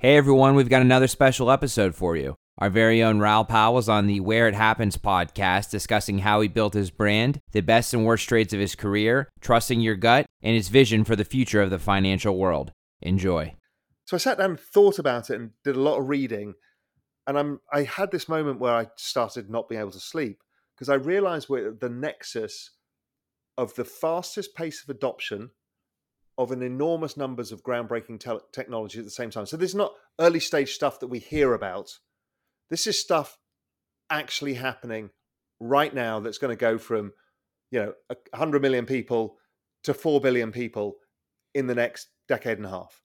Hey everyone, we've got another special episode for you. Our very own Pal was on the Where It Happens podcast discussing how he built his brand, the best and worst traits of his career, trusting your gut, and his vision for the future of the financial world. Enjoy. So I sat down and thought about it and did a lot of reading. And I'm I had this moment where I started not being able to sleep because I realized we're at the nexus of the fastest pace of adoption of an enormous numbers of groundbreaking te- technology at the same time. So this is not early stage stuff that we hear about. This is stuff actually happening right now that's going to go from, you know, 100 million people to 4 billion people in the next decade and a half.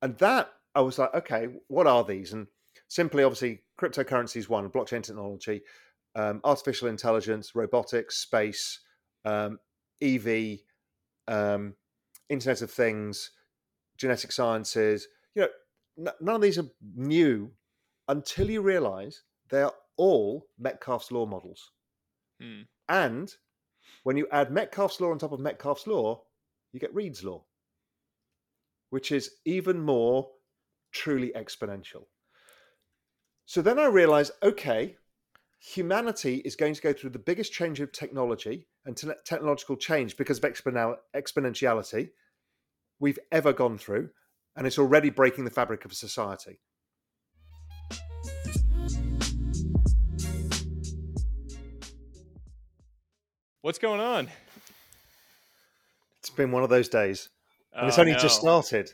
And that I was like, okay, what are these? And simply, obviously, cryptocurrency is one, blockchain technology, um, artificial intelligence, robotics, space, um, EV, um, Internet of Things, genetic sciences. You know, n- none of these are new until you realize they are all Metcalfe's law models. Hmm. And when you add Metcalfe's law on top of Metcalfe's law, you get Reed's law, which is even more truly exponential. So then I realized okay, humanity is going to go through the biggest change of technology and te- technological change because of exponential- exponentiality we've ever gone through, and it's already breaking the fabric of society. What's going on? It's been one of those days, and it's Oh, only just started.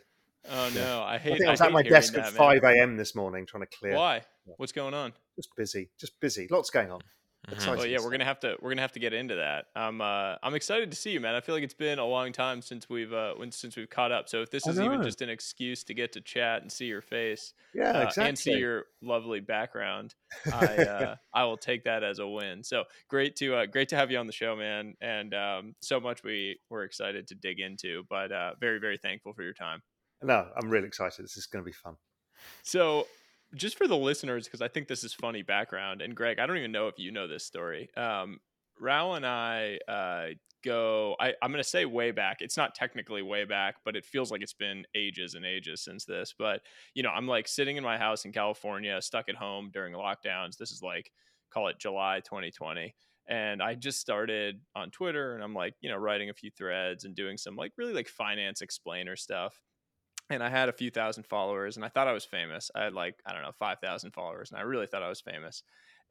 Oh no, I hate. I think I was hate at my desk that, at 5 a.m. this morning trying to clear. Why? What's going on? Just busy, just busy. Lots going on. Mhm. Well, yeah, we're gonna have to we're gonna have to get into that. I'm uh, I'm excited to see you, man. I feel like it's been a long time since we've uh, when, since we've caught up. So if this I is even just an excuse to get to chat and see your face Yeah, uh, exactly. and see your lovely background, I uh, I will take that as a win. So great to uh, great to have you on the show, man. And um, so much we we're excited to dig into, but uh, very very thankful for your time. no, I'm really excited. This is going to be fun. So, just for the listeners, because I think this is funny background, and Greg, I don't even know if you know this story. Um, and I uh, go, I, I'm going to say way back. It's not technically way back, but it feels like it's been ages and ages since this. But, you know, I'm like sitting in my house in California, stuck at home during lockdowns. This is like, call it July 2020. And I just started on Twitter and I'm like, you know, writing a few threads and doing some like really like finance explainer stuff and I had a few thousand followers and I thought I was famous. I had like, I don't know, 5,000 followers and I really thought I was famous.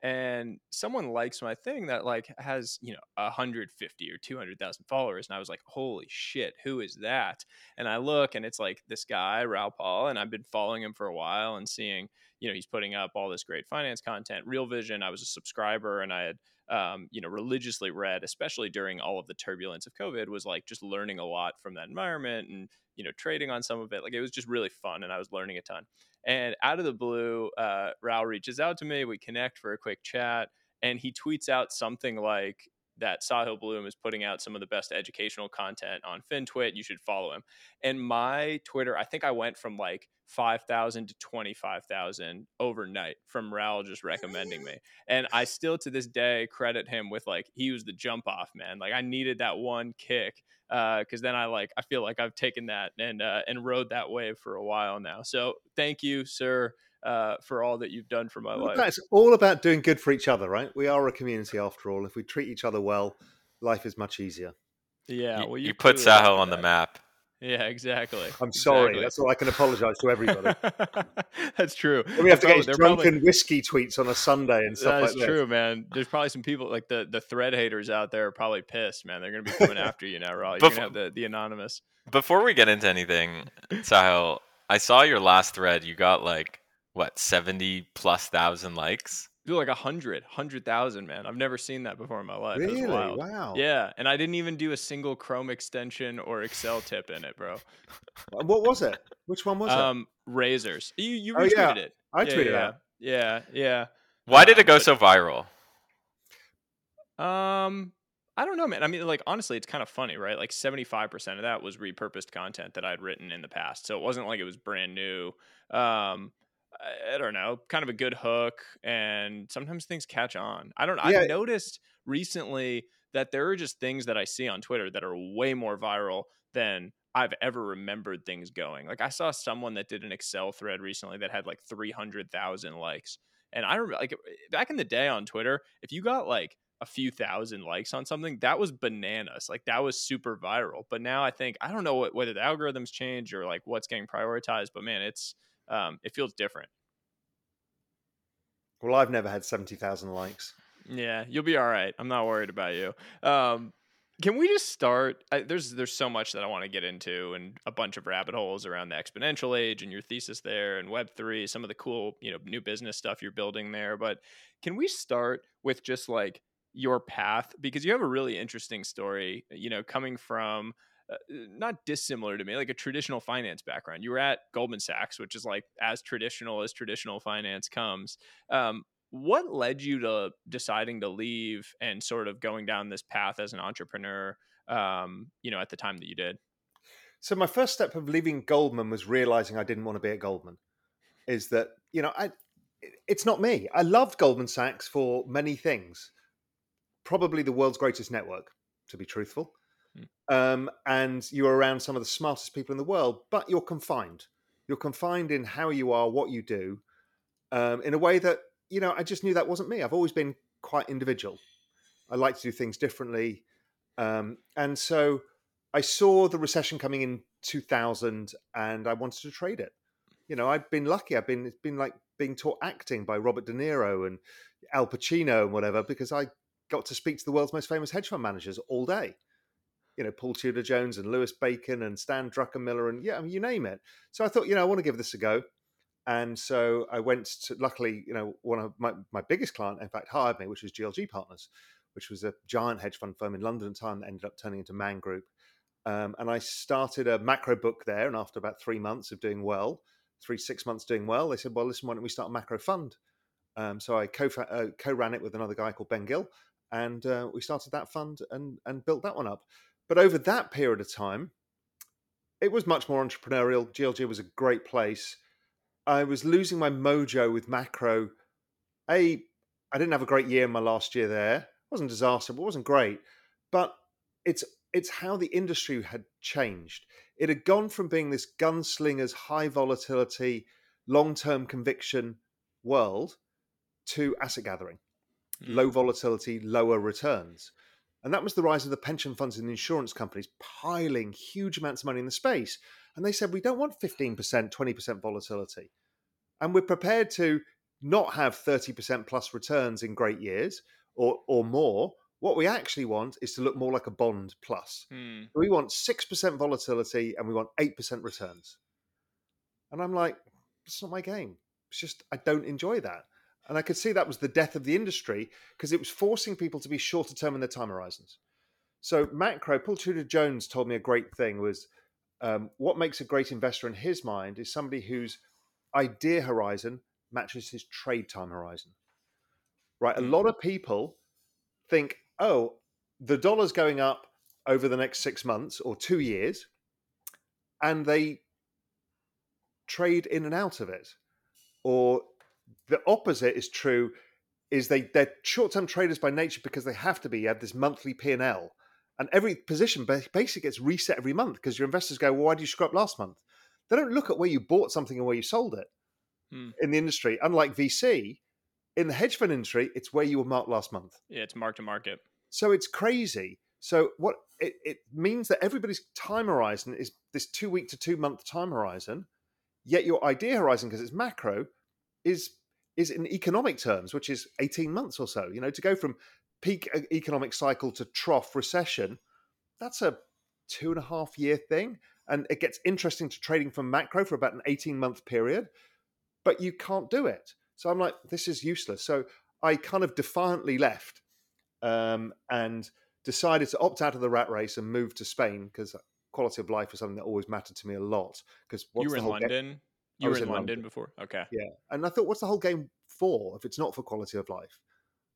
And someone likes my thing that like has, you know, 150 or 200,000 followers. And I was like, holy shit, who is that? And I look and it's like this guy, Raoul Pal, and I've been following him for a while and seeing, you know, he's putting up all this great finance content. Real Vision, I was a subscriber and I had um, you know, religiously read, especially during all of the turbulence of COVID, was like just learning a lot from that environment and you know trading on some of it. Like it was just really fun, and I was learning a ton. And out of the blue, uh, Raoul reaches out to me. We connect for a quick chat, and he tweets out something like that Sahil Bloom is putting out some of the best educational content on FinTwit. You should follow him. And my Twitter, I think I went from like 5,000 to 25,000 overnight from Raoul just recommending me. And I still to this day credit him with like, he was the jump off man. Like I needed that one kick because then I like I feel like I've taken that and uh, and rode that wave for a while now. So thank you, sir, uh, for all that you've done for my life. It's all about doing good for each other, right? We are a community after all. If we treat each other well, life is much easier. Yeah, you, well, you you put clearly Sahil do on the map. Yeah, exactly. I'm sorry. Exactly. That's all I can apologise to everybody. That's true. Then we have to They're get his probably- drunken probably- whiskey tweets on a Sunday and stuff That's like that. That's true, man. There's probably some people like the the thread haters out there are probably pissed, man. They're gonna be coming after you now, Raw. You're gonna have the, the anonymous. Before we get into anything, Sahil, I saw your last thread. You got like what seventy plus thousand likes. Dude, like a hundred, hundred thousand, man. I've never seen that before in my life. It Really? wild. Wow. Yeah, and I didn't even do a single Chrome extension or Excel tip in it, bro. What was it? Which one was Um, razors. You you Oh, retweeted yeah. it. it? I yeah, tweeted yeah, out. Yeah, yeah. Why did Um, it go but- so viral? Um, I don't know, man. I mean, like honestly, it's kind of funny, right? Like seventy five percent of that was repurposed content that I'd written in the past, so it wasn't like it was brand new. Um, I, don't know, kind of a good hook, and sometimes things catch on. I don't. Yeah. I've noticed recently that there are just things that I see on Twitter that are way more viral than I've ever remembered things going. Like I saw someone that did an Excel thread recently that had like 300,000 likes. And I remember like back in the day on Twitter, if you got like a few thousand likes on something, that was bananas. Like that was super viral. But now I think I don't know what, whether the algorithms change or like what's getting prioritized, but man, it's um, it feels different. Well, I've never had seventy thousand likes. Yeah, you'll be all right. I'm not worried about you. Um, can we just start? I, there's there's so much that I want to get into, and a bunch of rabbit holes around the exponential age and your thesis there, and Web three, some of the cool you know new business stuff you're building there. But can we start with just like your path because you have a really interesting story. You know, coming from uh, not dissimilar to me, like a traditional finance background. You were at Goldman Sachs, which is like as traditional as traditional finance comes. Um, what led you to deciding to leave and sort of going down this path as an entrepreneur um, you know at the time that you did so my first step of leaving goldman was realizing i didn't want to be at goldman is that you know i it's not me i loved goldman sachs for many things probably the world's greatest network to be truthful. Um, and you're around some of the smartest people in the world but you're confined you're confined in how you are what you do um, in a way that you know, I just knew that wasn't me. I've always been quite individual. I like to do things differently. Um, and so I saw the recession coming in 2000 and I wanted to trade it. You know, I've been lucky. I've been, it's been like being taught acting by Robert De Niro and Al Pacino and whatever, because I got to speak to the world's most famous hedge fund managers all day. You know, Paul Tudor Jones and Louis Bacon and Stan Druckenmiller and yeah, I mean, you name it. So I thought, you know, I want to give this a go. And so I went to, luckily, you know, one of my, my biggest client, in fact, hired me, which was GLG Partners, which was a giant hedge fund firm in London at the time that ended up turning into Man Group. Um, and I started a macro book there. And after about three months of doing well, three, six months doing well, they said, well, listen, why don't we start a macro fund? Um, so I co uh, ran it with another guy called Ben Gill. And uh, we started that fund and, and built that one up. But over that period of time, it was much more entrepreneurial. GLG was a great place I was losing my mojo with macro. A, I didn't have a great year in my last year there. It wasn't disaster, but it wasn't great. But it's it's how the industry had changed. It had gone from being this gunslingers, high volatility, long term conviction world to asset gathering, mm. low volatility, lower returns. And that was the rise of the pension funds and insurance companies piling huge amounts of money in the space. And they said, we don't want 15%, 20% volatility. And we're prepared to not have 30% plus returns in great years or, or more. What we actually want is to look more like a bond plus. Hmm. We want 6% volatility and we want 8% returns. And I'm like, it's not my game. It's just, I don't enjoy that. And I could see that was the death of the industry because it was forcing people to be shorter term in their time horizons. So macro, Paul Tudor Jones told me a great thing was um, what makes a great investor in his mind is somebody whose idea horizon matches his trade time horizon. Right? A lot of people think, oh, the dollar's going up over the next six months or two years, and they trade in and out of it. Or the opposite is true is they they're short-term traders by nature because they have to be. You have this monthly P&L and every position basically gets reset every month because your investors go, well, why did you screw up last month? They don't look at where you bought something and where you sold it hmm. in the industry. Unlike VC, in the hedge fund industry, it's where you were marked last month. Yeah, it's mark to market. So it's crazy. So what it, it means that everybody's time horizon is this two week to two month time horizon, yet your idea horizon, because it's macro, is is in economic terms, which is 18 months or so. You know, to go from peak economic cycle to trough recession, that's a two and a half year thing. And it gets interesting to trading from macro for about an 18 month period, but you can't do it. So I'm like, this is useless. So I kind of defiantly left um, and decided to opt out of the rat race and move to Spain because quality of life was something that always mattered to me a lot. Because you were in London. You were in, in London, London before, okay? Yeah, and I thought, what's the whole game for if it's not for quality of life?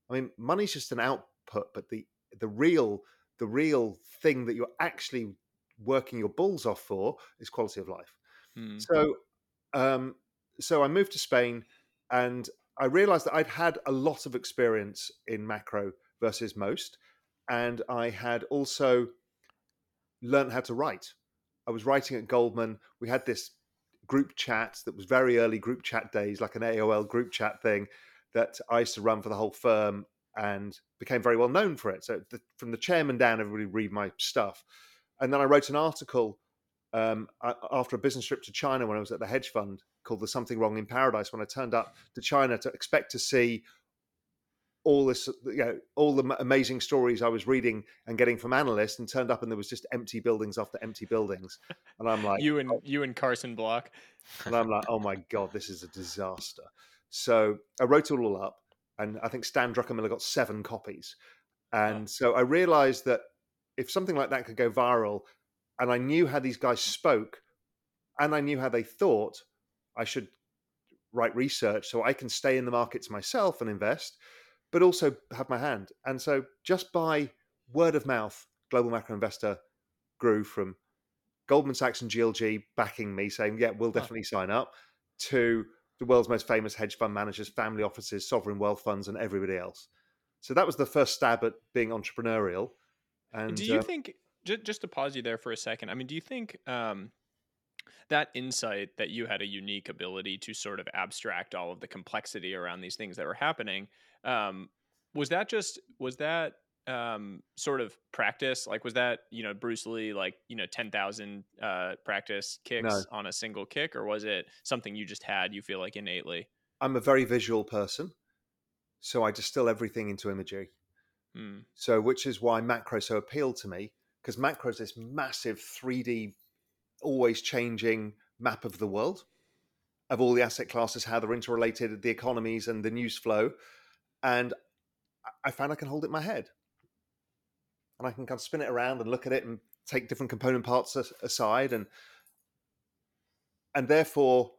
I mean, money's just an output, but the the real the real thing that you're actually working your balls off for is quality of life. Mm. So, um, so I moved to Spain, and I realized that I'd had a lot of experience in macro versus most, and I had also learned how to write. I was writing at Goldman. We had this group chat that was very early group chat days, like an AOL group chat thing that I used to run for the whole firm and became very well known for it. So the, from the chairman down, everybody read my stuff. And then I wrote an article um, after a business trip to China when I was at the hedge fund called "There's Something Wrong in Paradise." When I turned up to China to expect to see all this, uh, you know, all the amazing stories I was reading and getting from analysts, and turned up and there was just empty buildings after empty buildings, and I'm like, you and oh. you and Carson Block, and I'm like, oh my god, this is a disaster. So I wrote it all up, and I think Stan Druckenmiller got seven copies, and oh. so I realized that if something like that could go viral, and I knew how these guys spoke, and I knew how they thought, I should write research so I can stay in the markets myself and invest but also have my hand. And so just by word of mouth, Global Macro Investor grew from Goldman Sachs and GLG backing me, saying, yeah, we'll definitely sign up, to the world's most famous hedge fund managers, family offices, sovereign wealth funds, and everybody else. So that was the first stab at being entrepreneurial. And do you uh, think, just to pause you there for a second, I mean, do you think um, that insight that you had a unique ability to sort of abstract all of the complexity around these things that were happening um, was that just was that um, sort of practice? Like, was that you know Bruce Lee like you know ten thousand uh, practice kicks no. on a single kick, or was it something you just had? You feel like innately? I'm a very visual person, so I distill everything into imagery. Hmm. So, which is why macro so appealed to me because macro is this massive 3D, always changing map of the world, of all the asset classes, how they're interrelated, the economies, and the news flow and I found I can hold it in my head, and I can kind of spin it around and look at it and take different component parts aside, and and therefore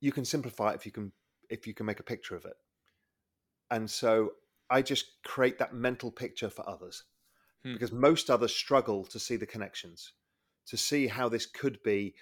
you can simplify it if you can if you can make a picture of it. And so I just create that mental picture for others hmm. because most others struggle to see the connections, to see how this could be.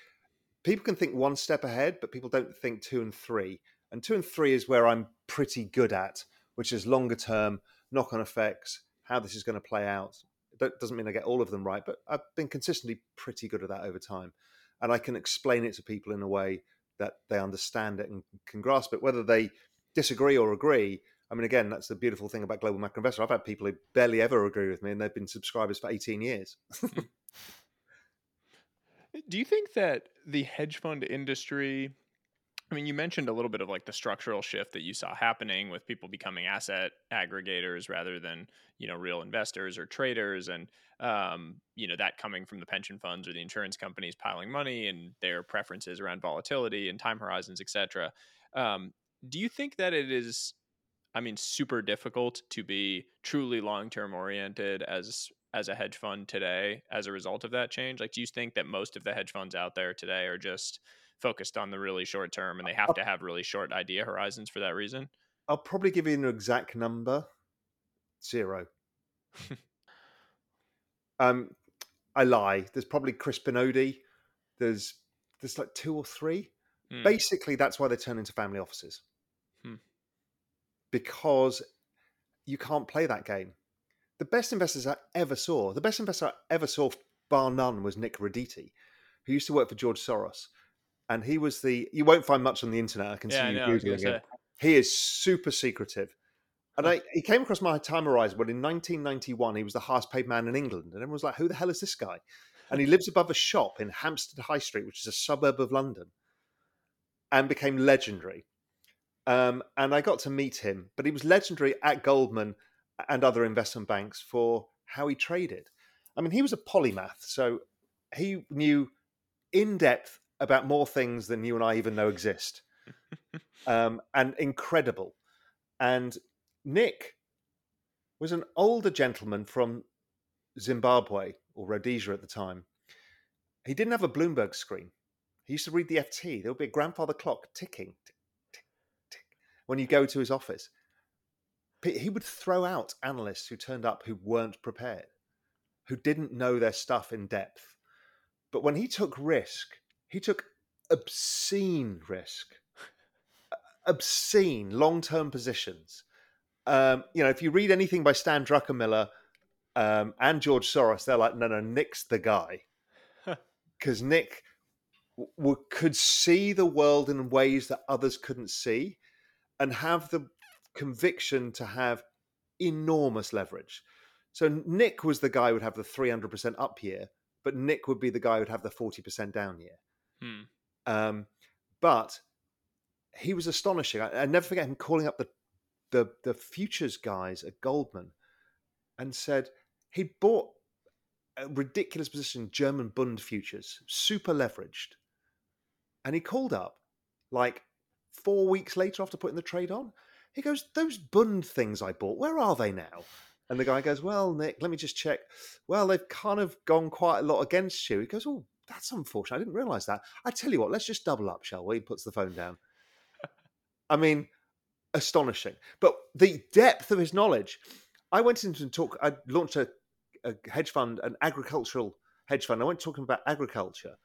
People can think one step ahead, but people don't think two and three. And two and three is where I'm pretty good at which is longer term knock on effects, how this is going to play out. That doesn't mean I get all of them right, but I've been consistently pretty good at that over time. And I can explain it to people in a way that they understand it and can grasp it, whether they disagree or agree. I mean, again, that's the beautiful thing about Global Macro Investor. I've had people who barely ever agree with me, and they've been subscribers for 18 years. Do you think that the hedge fund industry I mean, you mentioned a little bit of like the structural shift that you saw happening with people becoming asset aggregators rather than you know real investors or traders, and um, you know that coming from the pension funds or the insurance companies piling money and their preferences around volatility and time horizons, etc. Um, do you think that it is, I mean, super difficult to be truly long term oriented as as a hedge fund today as a result of that change? Like, do you think that most of the hedge funds out there today are just focused on the really short term and they have to have really short idea horizons for that reason? I'll probably give you an exact number zero. um, I lie. There's probably Chris Benodi. There's there's like two or three. Hmm. Basically, that's why they turn into family offices hmm. because you can't play that game. The best investors I ever saw, the best investor I ever saw, bar none, was Nick Roditi, who used to work for George Soros and he was the. You won't find much on the internet. I can yeah, see you googling him. He is super secretive. And I, he came across my time horizon when in 1991 he was the highest paid man in England, and everyone was like, "Who the hell is this guy?" And he lives above a shop in Hampstead High Street, which is a suburb of London, and became legendary. Um, and I got to meet him, but he was legendary at Goldman and other investment banks for how he traded. I mean, he was a polymath, so he knew in depth about more things than you and I even know exist, um, and incredible. And Nick was an older gentleman from Zimbabwe or Rhodesia at the time. He didn't have a Bloomberg screen. He used to read the FT. There would be a grandfather clock ticking, tick, tick, tick, when you go to his office. He would throw out analysts who turned up who weren't prepared, who didn't know their stuff in depth. But when he took risk, he took obscene risk, obscene long term positions. Um, you know, if you read anything by Stan Druckenmiller um, and George Soros, they're like, no, no, Nick's the guy. because Nick w- could see the world in ways that others couldn't see and have the conviction to have enormous leverage. So Nick was the guy who would have the 300% up year, but Nick would be the guy who would have the 40% down year. Hmm. Um, but he was astonishing. I, I never forget him calling up the, the the futures guys at Goldman and said he bought a ridiculous position German Bund futures, super leveraged, and he called up like four weeks later after putting the trade on. He goes, "Those Bund things I bought, where are they now?" And the guy goes, "Well, Nick, let me just check. Well, they've kind of gone quite a lot against you." He goes, "Oh, that's unfortunate. I didn't realize that. I tell you what, let's just double up, shall we?" Puts the phone down. I mean, astonishing. But the depth of his knowledge. I went into and talk. I launched a, a hedge fund, an agricultural hedge fund. I went talking about agriculture,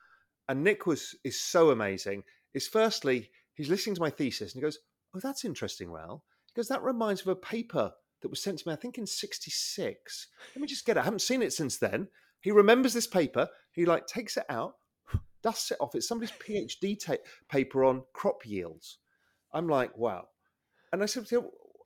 and Nick was is so amazing. Is firstly he's listening to my thesis and he goes, "Oh, that's interesting, Raoul." He goes, "That reminds me of a paper that was sent to me, I think in '66. Let me just get it. I haven't seen it since then." He remembers this paper. He like takes it out, dusts it off. It's somebody's PhD ta- paper on crop yields. I'm like, wow. And I said,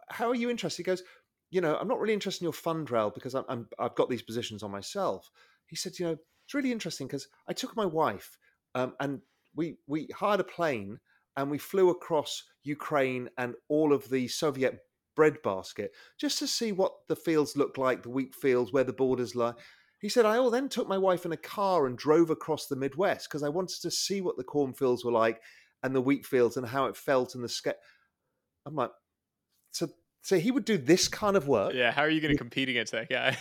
how are you interested? He goes, you know, I'm not really interested in your fund, Raoul, because I'm, I'm, I've got these positions on myself. He said, you know, it's really interesting because I took my wife um, and we we hired a plane and we flew across Ukraine and all of the Soviet breadbasket just to see what the fields look like, the wheat fields, where the borders lie. He said, I all then took my wife in a car and drove across the Midwest because I wanted to see what the cornfields were like and the wheat fields and how it felt and the scale. I'm like, so so he would do this kind of work. Yeah, how are you going to compete against that guy?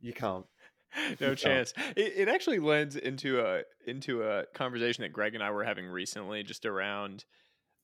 You can't. no You chance. It, it actually lends into a into a conversation that Greg and I were having recently, just around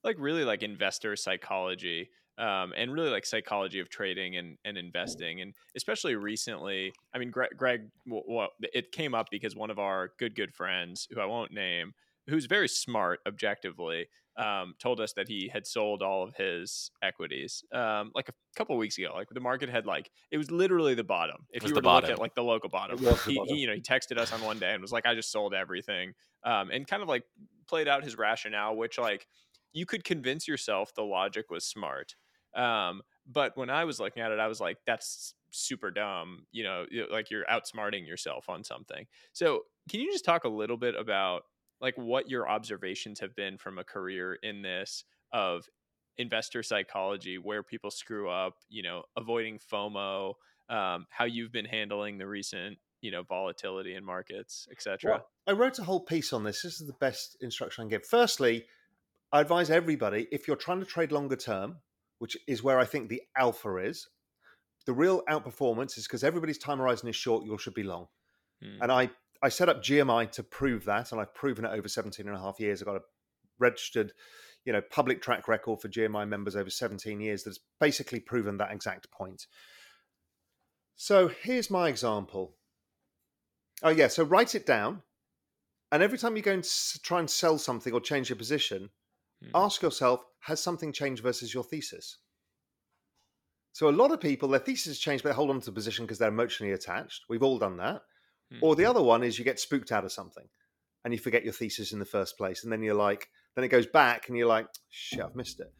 like really like investor psychology, um, and really like psychology of trading and and investing, and especially recently. I mean, Greg, Greg well, it came up because one of our good good friends, who I won't name, who's very smart objectively, um, told us that he had sold all of his equities um, like a couple weeks ago. Like the market had like it was literally the bottom. If you the were to look at like the local bottom, the he, bottom. he you know he texted us on one day and was like, "I just sold everything," um, and kind of like played out his rationale, which like you could convince yourself the logic was smart. Um, but when I was looking at it, I was like, "That's super dumb." You know, like you're outsmarting yourself on something. So, can you just talk a little bit about like what your observations have been from a career in this of investor psychology, where people screw up, you know, avoiding FOMO, um, how you've been handling the recent, you know, volatility in markets, etc. Well, I wrote a whole piece on this. This is the best instruction I can give. Firstly, I advise everybody if you're trying to trade longer term, which is where I think the alpha is, the real outperformance is because everybody's time horizon is short, yours should be long. Hmm. And I, I set up GMI to prove that, and I've proven it over 17 and a half years. I've got a registered, you know, public track record for GMI members over 17 years that's basically proven that exact point. So here's my example. Oh, yeah. So write it down. And every time you go and s- try and sell something or change your position, Hmm. ask yourself, has something changed versus your thesis? So a lot of people, their thesis has changed, but they hold on to the position because they're emotionally attached. We've all done that. Hmm. Or the other one is you get spooked out of something and you forget your thesis in the first place. And then you're like, then it goes back and you're like, shit, I've missed it.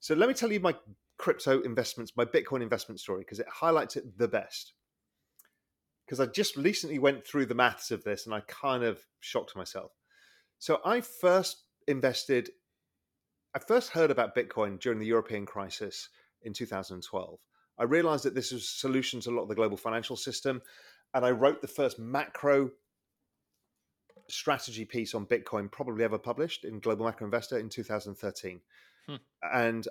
So let me tell you my crypto investments, my Bitcoin investment story, because it highlights it the best. Because I just recently went through the maths of this and I kind of shocked myself. So I first invested, I first heard about Bitcoin during the European crisis in 2012. I realized that this was a solution to a lot of the global financial system. And I wrote the first macro strategy piece on Bitcoin probably ever published in Global Macro Investor in 2013. Hmm. And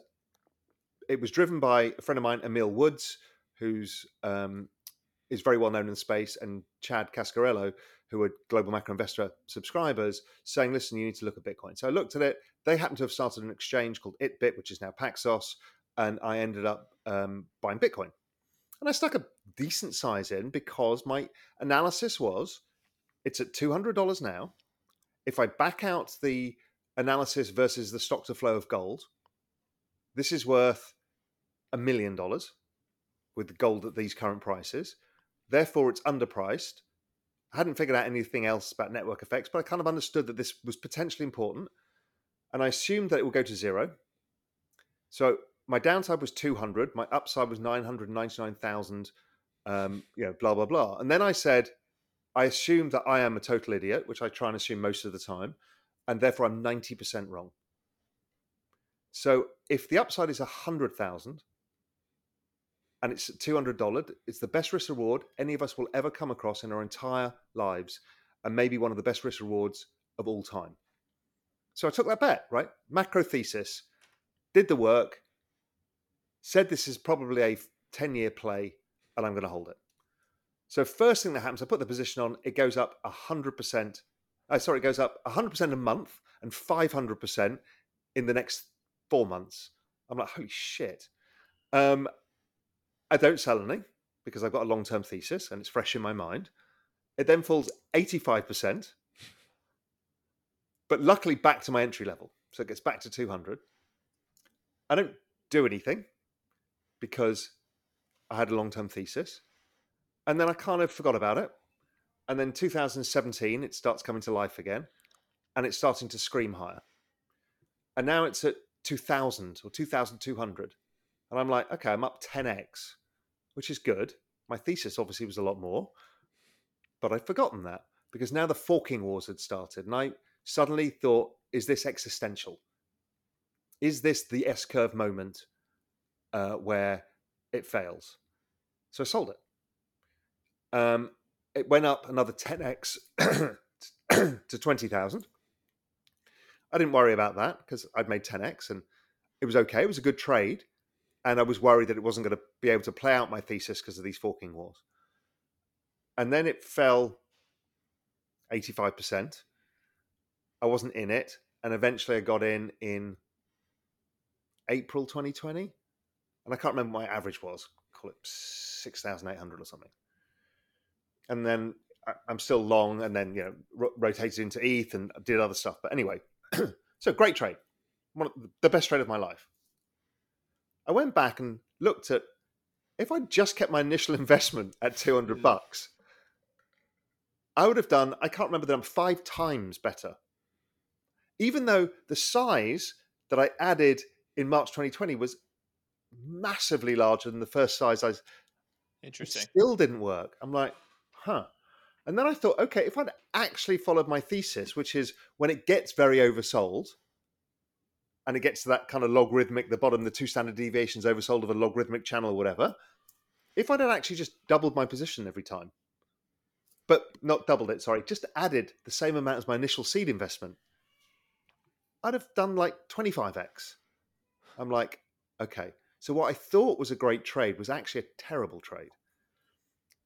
it was driven by a friend of mine, Emil Woods, who's um, is very well known in the space, and Chad Cascarilla, who are Global Macro Investor subscribers, saying, listen, you need to look at Bitcoin. So I looked at it. They happened to have started an exchange called ItBit, which is now Paxos. And I ended up um, buying Bitcoin. And I stuck a decent size in because my analysis was it's at $200 now. If I back out the analysis versus the stock to flow of gold, this is worth a million dollars with gold at these current prices. Therefore, it's underpriced. I hadn't figured out anything else about network effects, but I kind of understood that this was potentially important. And I assumed that it would go to zero. So my downside was 200, my upside was 999,000, um, you know, blah, blah, blah. And then I said, I assume that I am a total idiot, which I try and assume most of the time, and therefore I'm 90% wrong. So if the upside is 100,000 and it's $200, it's the best risk reward any of us will ever come across in our entire lives, and maybe one of the best risk rewards of all time. So I took that bet, right? Macro thesis, did the work, said this is probably a 10 year play, and I'm going to hold it. So first thing that happens, I put the position on, it goes up 100%. Uh, sorry, it goes up 100% a month and 500% in the next four months. I'm like, holy shit. Um, I don't sell any because I've got a long term thesis and it's fresh in my mind. It then falls 85%, but luckily back to my entry level. So it gets back to 200. I don't do anything because I had a long term thesis. And then I kind of forgot about it. And then 2017, it starts coming to life again and it's starting to scream higher. And now it's at 2000 or 2200. And I'm like, okay, I'm up 10x, which is good. My thesis obviously was a lot more, but I'd forgotten that because now the forking wars had started. And I suddenly thought, is this existential? Is this the S curve moment uh, where it fails? So I sold it. Um, it went up another 10x to 20,000. I didn't worry about that because I'd made 10x and it was okay. It was a good trade. And I was worried that it wasn't going to be able to play out my thesis because of these forking wars. And then it fell 85%. I wasn't in it. And eventually I got in in April 2020. And I can't remember what my average was, call it 6,800 or something and then I'm still long, and then you know ro- rotated into ETH and did other stuff. But anyway, so great trade, one of the best trade of my life. I went back and looked at if I just kept my initial investment at 200 mm. bucks, I would have done. I can't remember the number five times better. Even though the size that I added in March 2020 was massively larger than the first size I. Interesting. Still didn't work. I'm like, huh. And then I thought, okay, if I'd actually followed my thesis, which is when it gets very oversold and it gets to that kind of logarithmic, the bottom, the two standard deviations oversold of a logarithmic channel or whatever, if I'd actually just doubled my position every time, but not doubled it, sorry, just added the same amount as my initial seed investment, I'd have done like 25x. I'm like, okay. So what I thought was a great trade was actually a terrible trade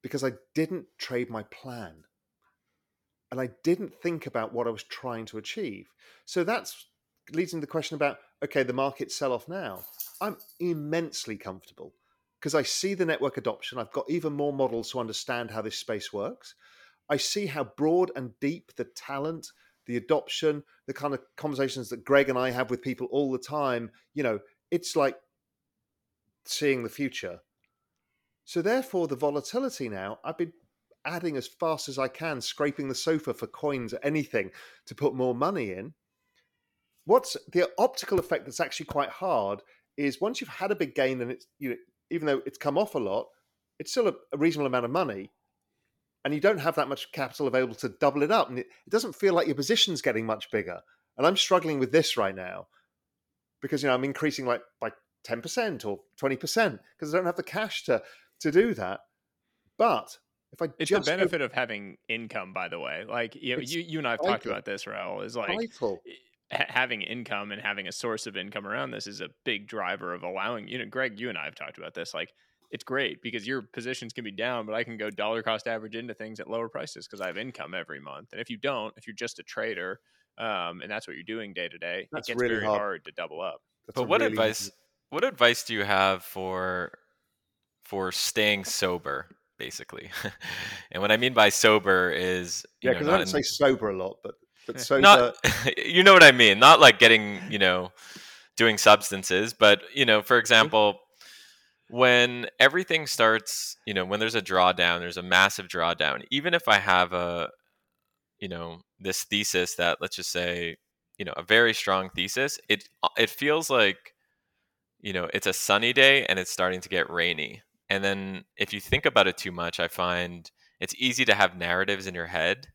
because I didn't trade my plan. And I didn't think about what I was trying to achieve. So that's leads into the question about okay, the market sell off now. I'm immensely comfortable because I see the network adoption. I've got even more models to understand how this space works. I see how broad and deep the talent, the adoption, the kind of conversations that Greg and I have with people all the time. You know, it's like seeing the future. So therefore, the volatility now, I've been adding as fast as I can, scraping the sofa for coins anything to put more money in. What's the optical effect that's actually quite hard is once you've had a big gain and it's you know even though it's come off a lot, it's still a, a reasonable amount of money, and you don't have that much capital available to double it up, and it, it doesn't feel like your position's getting much bigger. And I'm struggling with this right now because you know I'm increasing like by ten percent or twenty percent because I don't have the cash to to do that. But if I it's the benefit go, of having income, by the way. Like you, you, you and I have vital. talked about this, Raoul. Is like vital. having income and having a source of income around this is a big driver of allowing. You know, Greg, you and I have talked about this. Like it's great because your positions can be down, but I can go dollar cost average into things at lower prices because I have income every month. And if you don't, if you're just a trader, um, and that's what you're doing day to day, it gets really very hard. hard. to double up. That's but what really advice? What advice do you have for for staying sober, basically. and what I mean by sober is yeah, because I don't in, say sober a lot, but but sober. Not, you know what I mean. Not like getting you know doing substances, but you know, for example, when everything starts, you know, when there's a drawdown, there's a massive drawdown. Even if I have a, you know, this thesis that let's just say, you know, a very strong thesis, it uh, it feels like, you know, it's a sunny day and it's starting to get rainy. And then if you think about it too much, I find it's easy to have narratives in your head,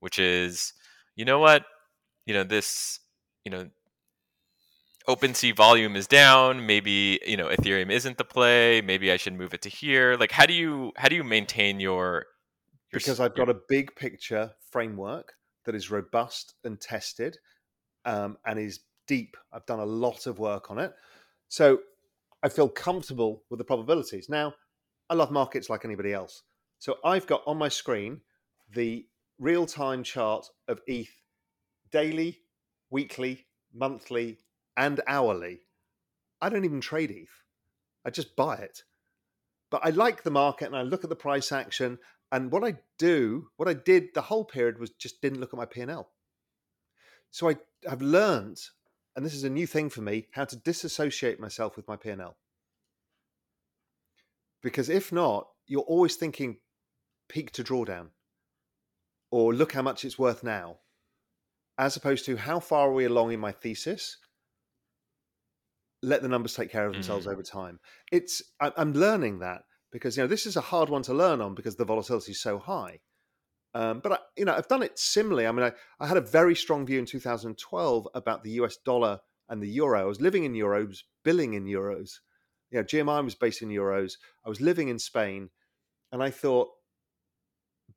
which is, you know what, you know, this, you know, OpenSea volume is down. Maybe you know Ethereum isn't the play. Maybe I should move it to here. Like, how do you how do you maintain your? your because I've got a big picture framework that is robust and tested, um, and is deep. I've done a lot of work on it, so I feel comfortable with the probabilities. Now, I love markets like anybody else, so I've got on my screen the real time chart of ETH daily, weekly, monthly, and hourly. I don't even trade ETH. I just buy it. But I like the market and I look at the price action. And what I do, what I did the whole period was just didn't look at my P&L. So I have learned, and this is a new thing for me, how to disassociate myself with my P&L. Because if not, you're always thinking peak to drawdown or look how much it's worth now, as opposed to how far are we along in my thesis let the numbers take care of themselves mm. over time. It's I, am learning that because you know this is a hard one to learn on because the volatility is so high. Um, but I, you know I've done it similarly. I mean I, I had a very strong view in 2012 about the US dollar and the euro. I was living in euros, billing in euros. You know GMI was based in euros. I was living in Spain, and I thought,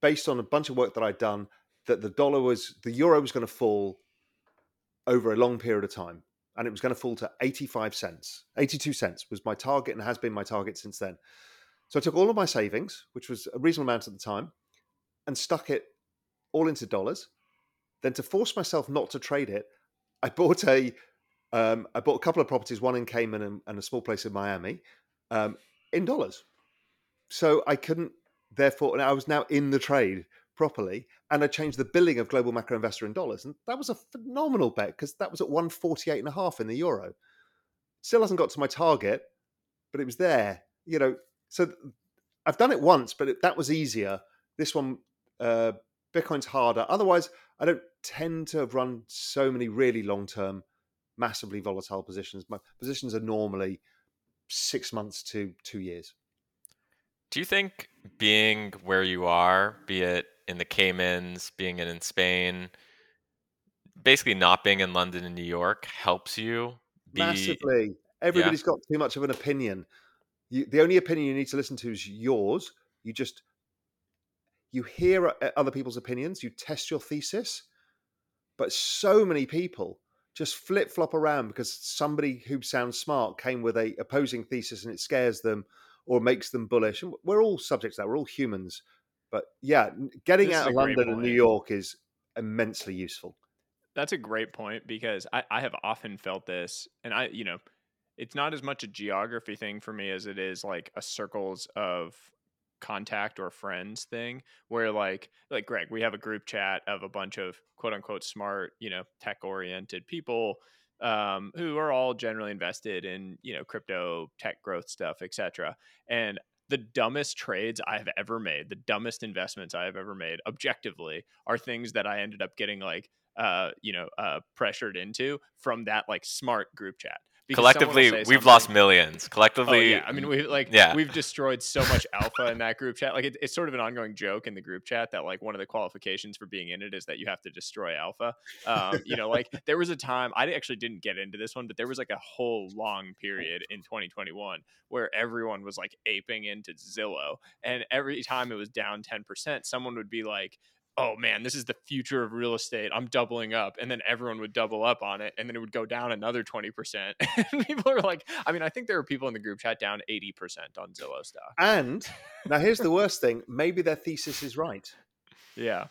based on a bunch of work that I'd done, that the dollar was the euro was going to fall over a long period of time and it was going to fall to 85 cents. 82 cents was my target and has been my target since then. So I took all of my savings, which was a reasonable amount at the time, and stuck it all into dollars. Then to force myself not to trade it, I bought a um, I bought a couple of properties, one in Cayman and, and a small place in Miami, um, in dollars. So I couldn't, therefore, I was now in the trade properly, and I changed the billing of Global Macro Investor in dollars, and that was a phenomenal bet because that was at one forty eight and a half in the euro. Still hasn't got to my target, but it was there. You know, so I've done it once, but it, that was easier. This one, uh, Bitcoin's harder. Otherwise, I don't tend to have run so many really long term, massively volatile positions. My positions are normally six months to two years. Do you think being where you are, be it in the Caymans, being in Spain, basically not being in London and New York helps you be, massively. Everybody's yeah. got too much of an opinion. You, the only opinion you need to listen to is yours. You just you hear eh, other people's opinions, you test your thesis, but so many people just flip flop around because somebody who sounds smart came with a opposing thesis and it scares them or makes them bullish. And we're all subject to that. We're all humans. But yeah, getting this out of London and New York is immensely useful. That's a great point because I, I have often felt this, and I, you know, it's not as much a geography thing for me as it is like a circles of contact or friends thing where like like Greg we have a group chat of a bunch of quote unquote smart you know tech oriented people um, who are all generally invested in you know crypto tech growth stuff etc and the dumbest trades I have ever made, the dumbest investments I have ever made, objectively, are things that I ended up getting like, uh, you know, uh, pressured into from that like smart group chat. Collectively, we've lost millions. Collectively, oh, yeah. I mean, we like yeah. we've destroyed so much alpha in that group chat. Like, it, it's sort of an ongoing joke in the group chat that like one of the qualifications for being in it is that you have to destroy alpha. Um, you know, like there was a time I actually didn't get into this one, but there was like a whole long period in 2021 where everyone was like aping into Zillow, and every time it was down 10%, someone would be like, oh man, this is the future of real estate. I'm doubling up. And then everyone would double up on it. And then it would go down another 20%. and people are like, I mean, I think there are people in the group chat down 80% on Zillow stock. And now here's the worst thing maybe their thesis is right. Yeah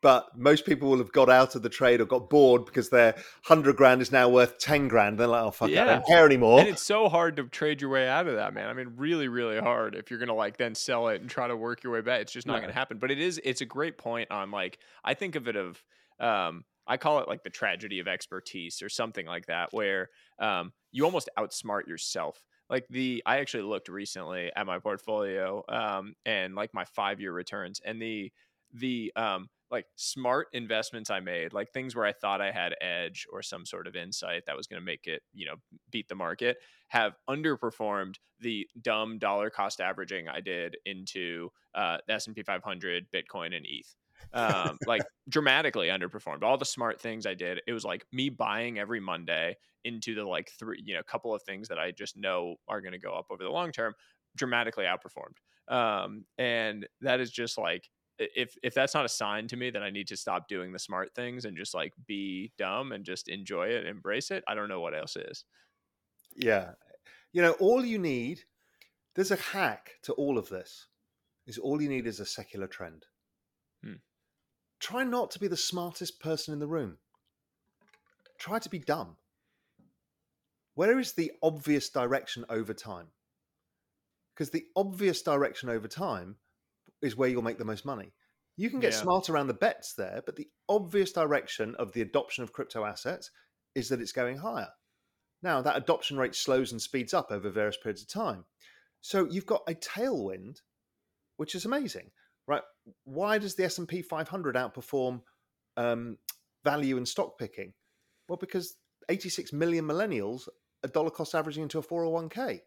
but most people will have got out of the trade or got bored because their hundred grand is now worth ten grand. They're like, oh fuck, yeah. I don't care anymore. And it's so hard to trade your way out of that, man. I mean, really, really hard. If you're gonna like then sell it and try to work your way back, it's just not yeah. gonna happen. But it is, it's a great point on like I think of it of um, I call it like the tragedy of expertise or something like that, where um, you almost outsmart yourself like the I actually looked recently at my portfolio um and like my 5-year returns and the the um like smart investments I made, like things where I thought I had edge or some sort of insight that was going to make it, you know, beat the market, have underperformed the dumb dollar cost averaging I did into uh, the S and P 500, Bitcoin, and ETH. Um, like dramatically underperformed. All the smart things I did, it was like me buying every Monday into the like three, you know, couple of things that I just know are going to go up over the long term, dramatically outperformed. Um, and that is just like if if that's not a sign to me that I need to stop doing the smart things and just like be dumb and just enjoy it, embrace it, I don't know what else is. Yeah. You know, all you need there's a hack to all of this. Is all you need is a secular trend. Hmm. Try not to be the smartest person in the room. Try to be dumb. Where is the obvious direction over time? Because the obvious direction over time is where you'll make the most money. You can get Yeah. smart around the bets there, but the obvious direction of the adoption of crypto assets is that it's going higher. Now, that adoption rate slows and speeds up over various periods of time. So you've got a tailwind, which is amazing, right? Why does the S&P 500 outperform um, value and stock picking? Well, because 86 million millennials are dollar cost averaging into a 401k.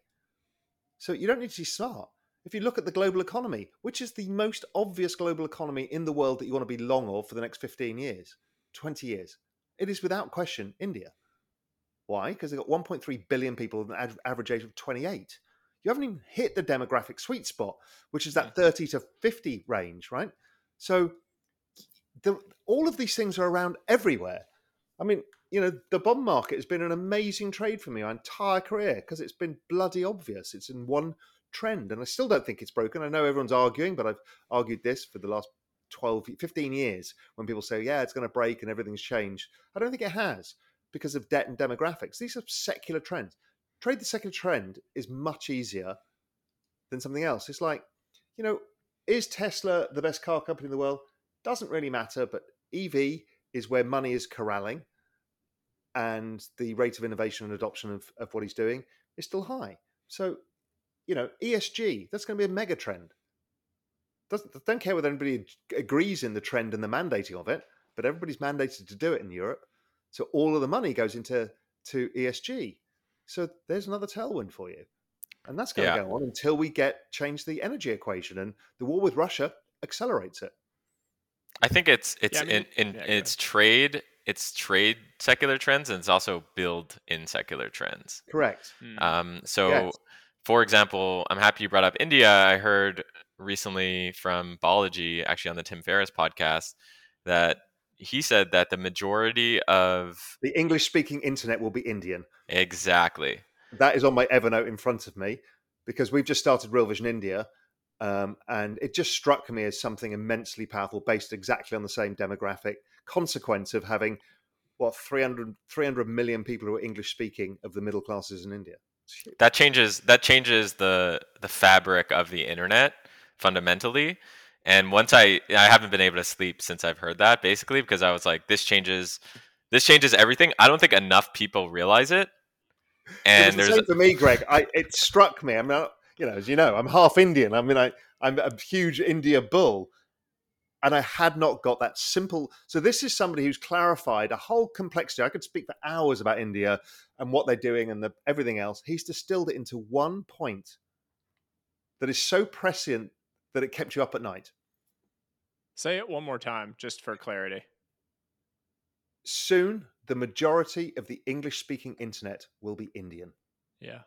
So you don't need to be smart. If you look at the global economy, which is the most obvious global economy in the world that you want to be long of for the next 15 years, 20 years, it is without question India. Why? Because they've got 1.3 billion people with an ad- average age of 28. You haven't even hit the demographic sweet spot, which is that 30 to 50 range, right? So the, all of these things are around everywhere. I mean, you know, the bond market has been an amazing trade for me my entire career because it's been bloody obvious. It's in one trend, and I still don't think it's broken. I know everyone's arguing, but I've argued this for the last 12, 15 years when people say, yeah, it's going to break and everything's changed. I don't think it has because of debt and demographics. These are secular trends. Trade the secular trend is much easier than something else. It's like, you know, is Tesla the best car company in the world? Doesn't really matter, but EV is where money is corralling and the rate of innovation and adoption of, of what he's doing is still high. So, you know, ESG, that's going to be a mega trend. Doesn't, don't care whether anybody agrees in the trend and the mandating of it, but everybody's mandated to do it in Europe. So all of the money goes into to ESG. So there's another tailwind for you. And that's going Yeah. to go on until we get change the energy equation. And the war with Russia accelerates it. I think it's it's I mean, in, in yeah, go it's trade it's trade secular trends and it's also build in secular trends. Correct. Hmm. Um, so, Yes. For example, I'm happy you brought up India. I heard recently from Balaji, actually on the Tim Ferriss podcast, that he said that the majority of The English speaking internet will be Indian. exactly that is on my Evernote in front of me because we've just started Real Vision India. Um, and it just struck me as something immensely powerful, based exactly on the same demographic consequence of having what 300, 300 million people who are English speaking of the middle classes in India. That changes that changes the the fabric of the internet fundamentally. And once I I haven't been able to sleep since I've heard that basically because I was like this changes this changes everything. I don't think enough people realize it. And the there's same for me, Greg. I, it struck me. I mean, I, you know, as you know, I'm half Indian. I mean, I, I'm a huge India bull, and I had not got that simple. So this is somebody who's clarified a whole complexity. I could speak for hours about India and what they're doing and the, everything else. He's distilled it into one point that is so prescient that it kept you up at night. Say it one more time, just for clarity. Soon, the majority of the English-speaking internet will be Indian. Yeah.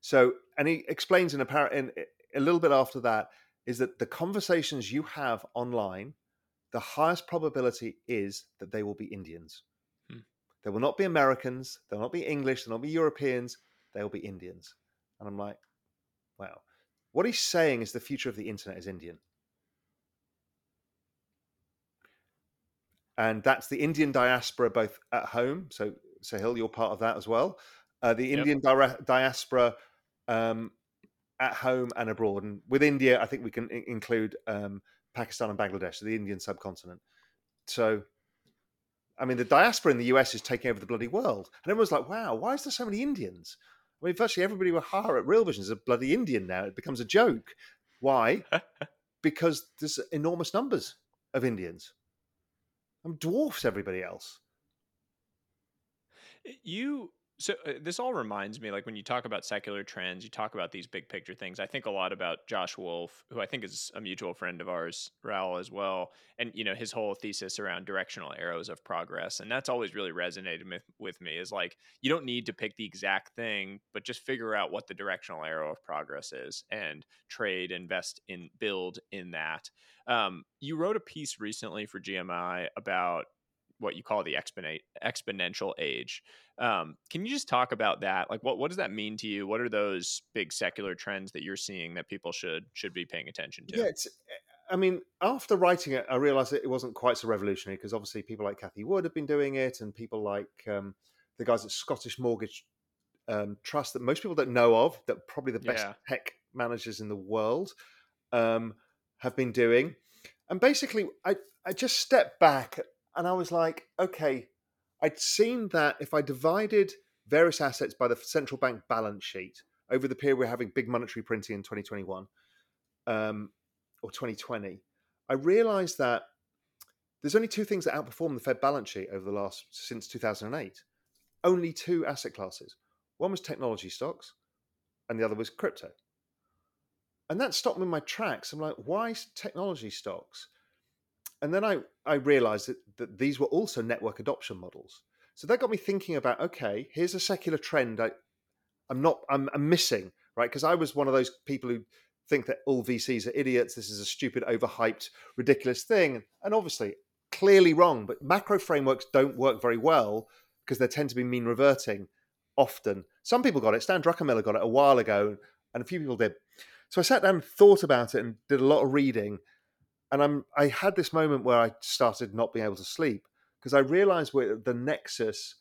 So, and he explains in a, par- in a little bit after that is that the conversations you have online, the highest probability is that they will be Indians. Hmm. They will not be Americans. They'll not be English. They'll not be Europeans. They'll be Indians. And I'm like, wow. What he's saying is the future of the internet is Indian. And that's the Indian diaspora, both at home. So, Sahil, you're part of that as well. Uh, the Yep. Indian di- diaspora um, at home and abroad. And with India, I think we can i- include um, Pakistan and Bangladesh, so the Indian subcontinent. So, I mean, the diaspora in the US is taking over the bloody world. And everyone's like, wow, why is there so many Indians? I mean, virtually everybody we hire at Real Vision is a bloody Indian now. It becomes a joke. Why? because there's enormous numbers of Indians. I'm dwarfs everybody else. You so uh, this all reminds me like when you talk about secular trends, you talk about these big picture things. I think a lot about Josh Wolfe, who I think is a mutual friend of ours, Raoul as well, and you know his whole thesis around directional arrows of progress, and that's always really resonated with, with me. Is like you don't need to pick the exact thing, but just figure out what the directional arrow of progress is, and trade, invest in, build in that. Um, you wrote a piece recently for GMI about what you call the exponent exponential age. Um, can you just talk about that? Like, what what does that mean to you? What are those big secular trends that you're seeing that people should should be paying attention to? Yeah, it's. I mean, after writing it, I realized that it wasn't quite so revolutionary because obviously people like Cathie Wood have been doing it, and people like um, the guys at Scottish Mortgage um, Trust that most people don't know of, that probably the best Yeah. tech managers in the world um, have been doing. And basically, I I just stepped back and I was like, okay, I'd seen that if I divided various assets by the central bank balance sheet over the period we're having big monetary printing in 2021 um, or 2020, I realized that there's only two things that outperform the Fed balance sheet over the last since 2008. Only two asset classes. One was technology stocks, and the other was crypto. And that stopped me in my tracks. I'm like, why technology stocks? And then I, I realized that, that these were also network adoption models. So that got me thinking about okay, here's a secular trend I, I'm not I'm, I'm missing, right? Because I was one of those people who think that all VCs are idiots. This is a stupid, overhyped, ridiculous thing. And obviously, clearly wrong. But macro frameworks don't work very well because they tend to be mean reverting often. Some people got it. Stan Druckenmiller got it a while ago, and a few people did. So I sat down and thought about it and did a lot of reading. And I'm I had this moment where I started not being able to sleep because I realized we're at the nexus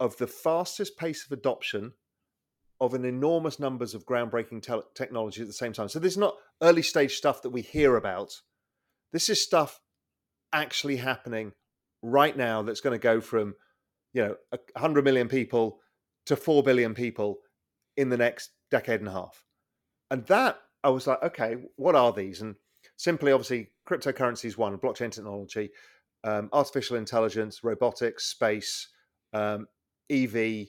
of the fastest pace of adoption of an enormous numbers of groundbreaking tel technology at the same time. So this is not early stage stuff that we hear about. This is stuff actually happening right now that's going to go from, you know, 100 million people to 4 billion people in the next decade and a half. And that I was like, okay, what are these? And simply, obviously, cryptocurrency is one, blockchain technology, um, artificial intelligence, robotics, space, um, EV,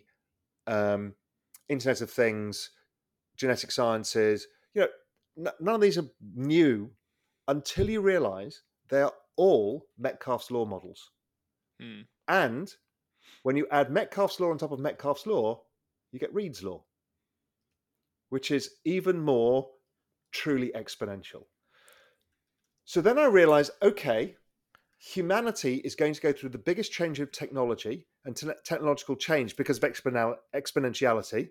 um, Internet of Things, genetic sciences. You know, n- none of these are new until you realize they are all Metcalfe's law models. Hmm. And when you add Metcalfe's law on top of Metcalfe's law, you get Reed's law, which is even more truly exponential. So then I realized okay, humanity is going to go through the biggest change of technology and te- technological change because of exponal- exponentiality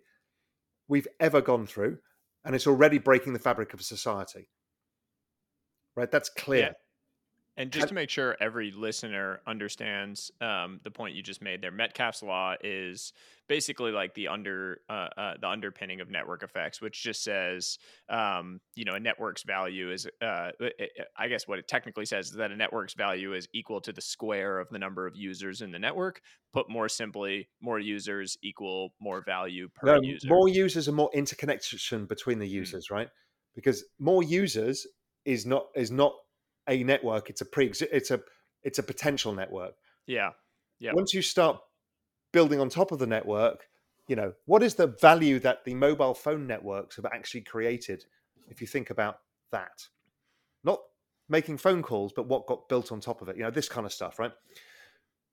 we've ever gone through. And it's already breaking the fabric of society. Right? That's clear. Yeah. And just to make sure every listener understands um, the point you just made there, Metcalfe's law is basically like the under uh, uh, the underpinning of network effects, which just says, um, you know, a network's value is, uh, I guess what it technically says is that a network's value is equal to the square of the number of users in the network. Put more simply, more users equal more value per No, user. more users and more interconnection between the users, right? Because more users is not is not a network; it's a pre it's a it's a potential network. yeah, Yeah. Once you start building on top of the network, you know what is the value that the mobile phone networks have actually created? If you think about that, not making phone calls, but what got built on top of it, you know, this kind of stuff, right?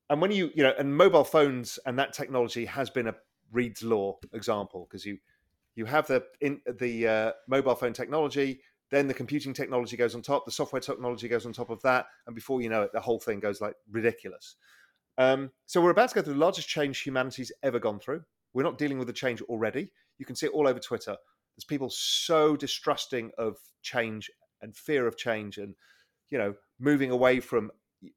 And when you you know, and mobile phones and that technology has been a Reed's law example because you you have the in the uh, mobile phone technology then the computing technology goes on top the software technology goes on top of that and before you know it the whole thing goes like ridiculous. Um, so we're about to go through the largest change humanity's ever gone through. We're not dealing with the change already. You can see it all over twitter. There's people so distrusting of change and fear of change and you know moving away from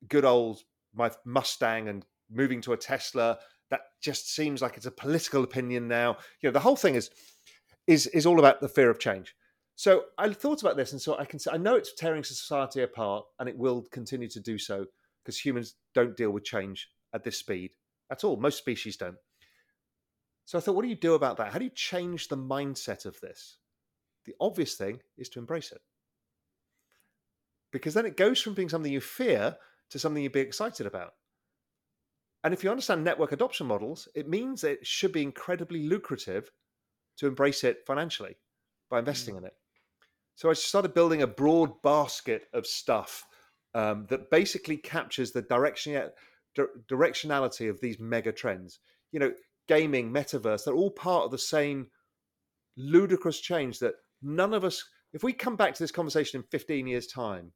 good old my mustang and moving to a tesla. That just seems like it's a political opinion now. You know the whole thing is is is all about the fear of change so I thought about this, and so I can say I know it's tearing society apart, and it will continue to do so because humans don't deal with change at this speed at all. Most species don't. So I thought, what do you do about that? How do you change the mindset of this? The obvious thing is to embrace it. Because then it goes from being something you fear to something you'd be excited about. And if you understand network adoption models, it means it should be incredibly lucrative to embrace it financially by investing mm. in it. So I started building a broad basket of stuff um, that basically captures the direction, directionality of these mega trends. You know, gaming, metaverse, they're all part of the same ludicrous change that none of us, if we come back to this conversation in 15 years' time,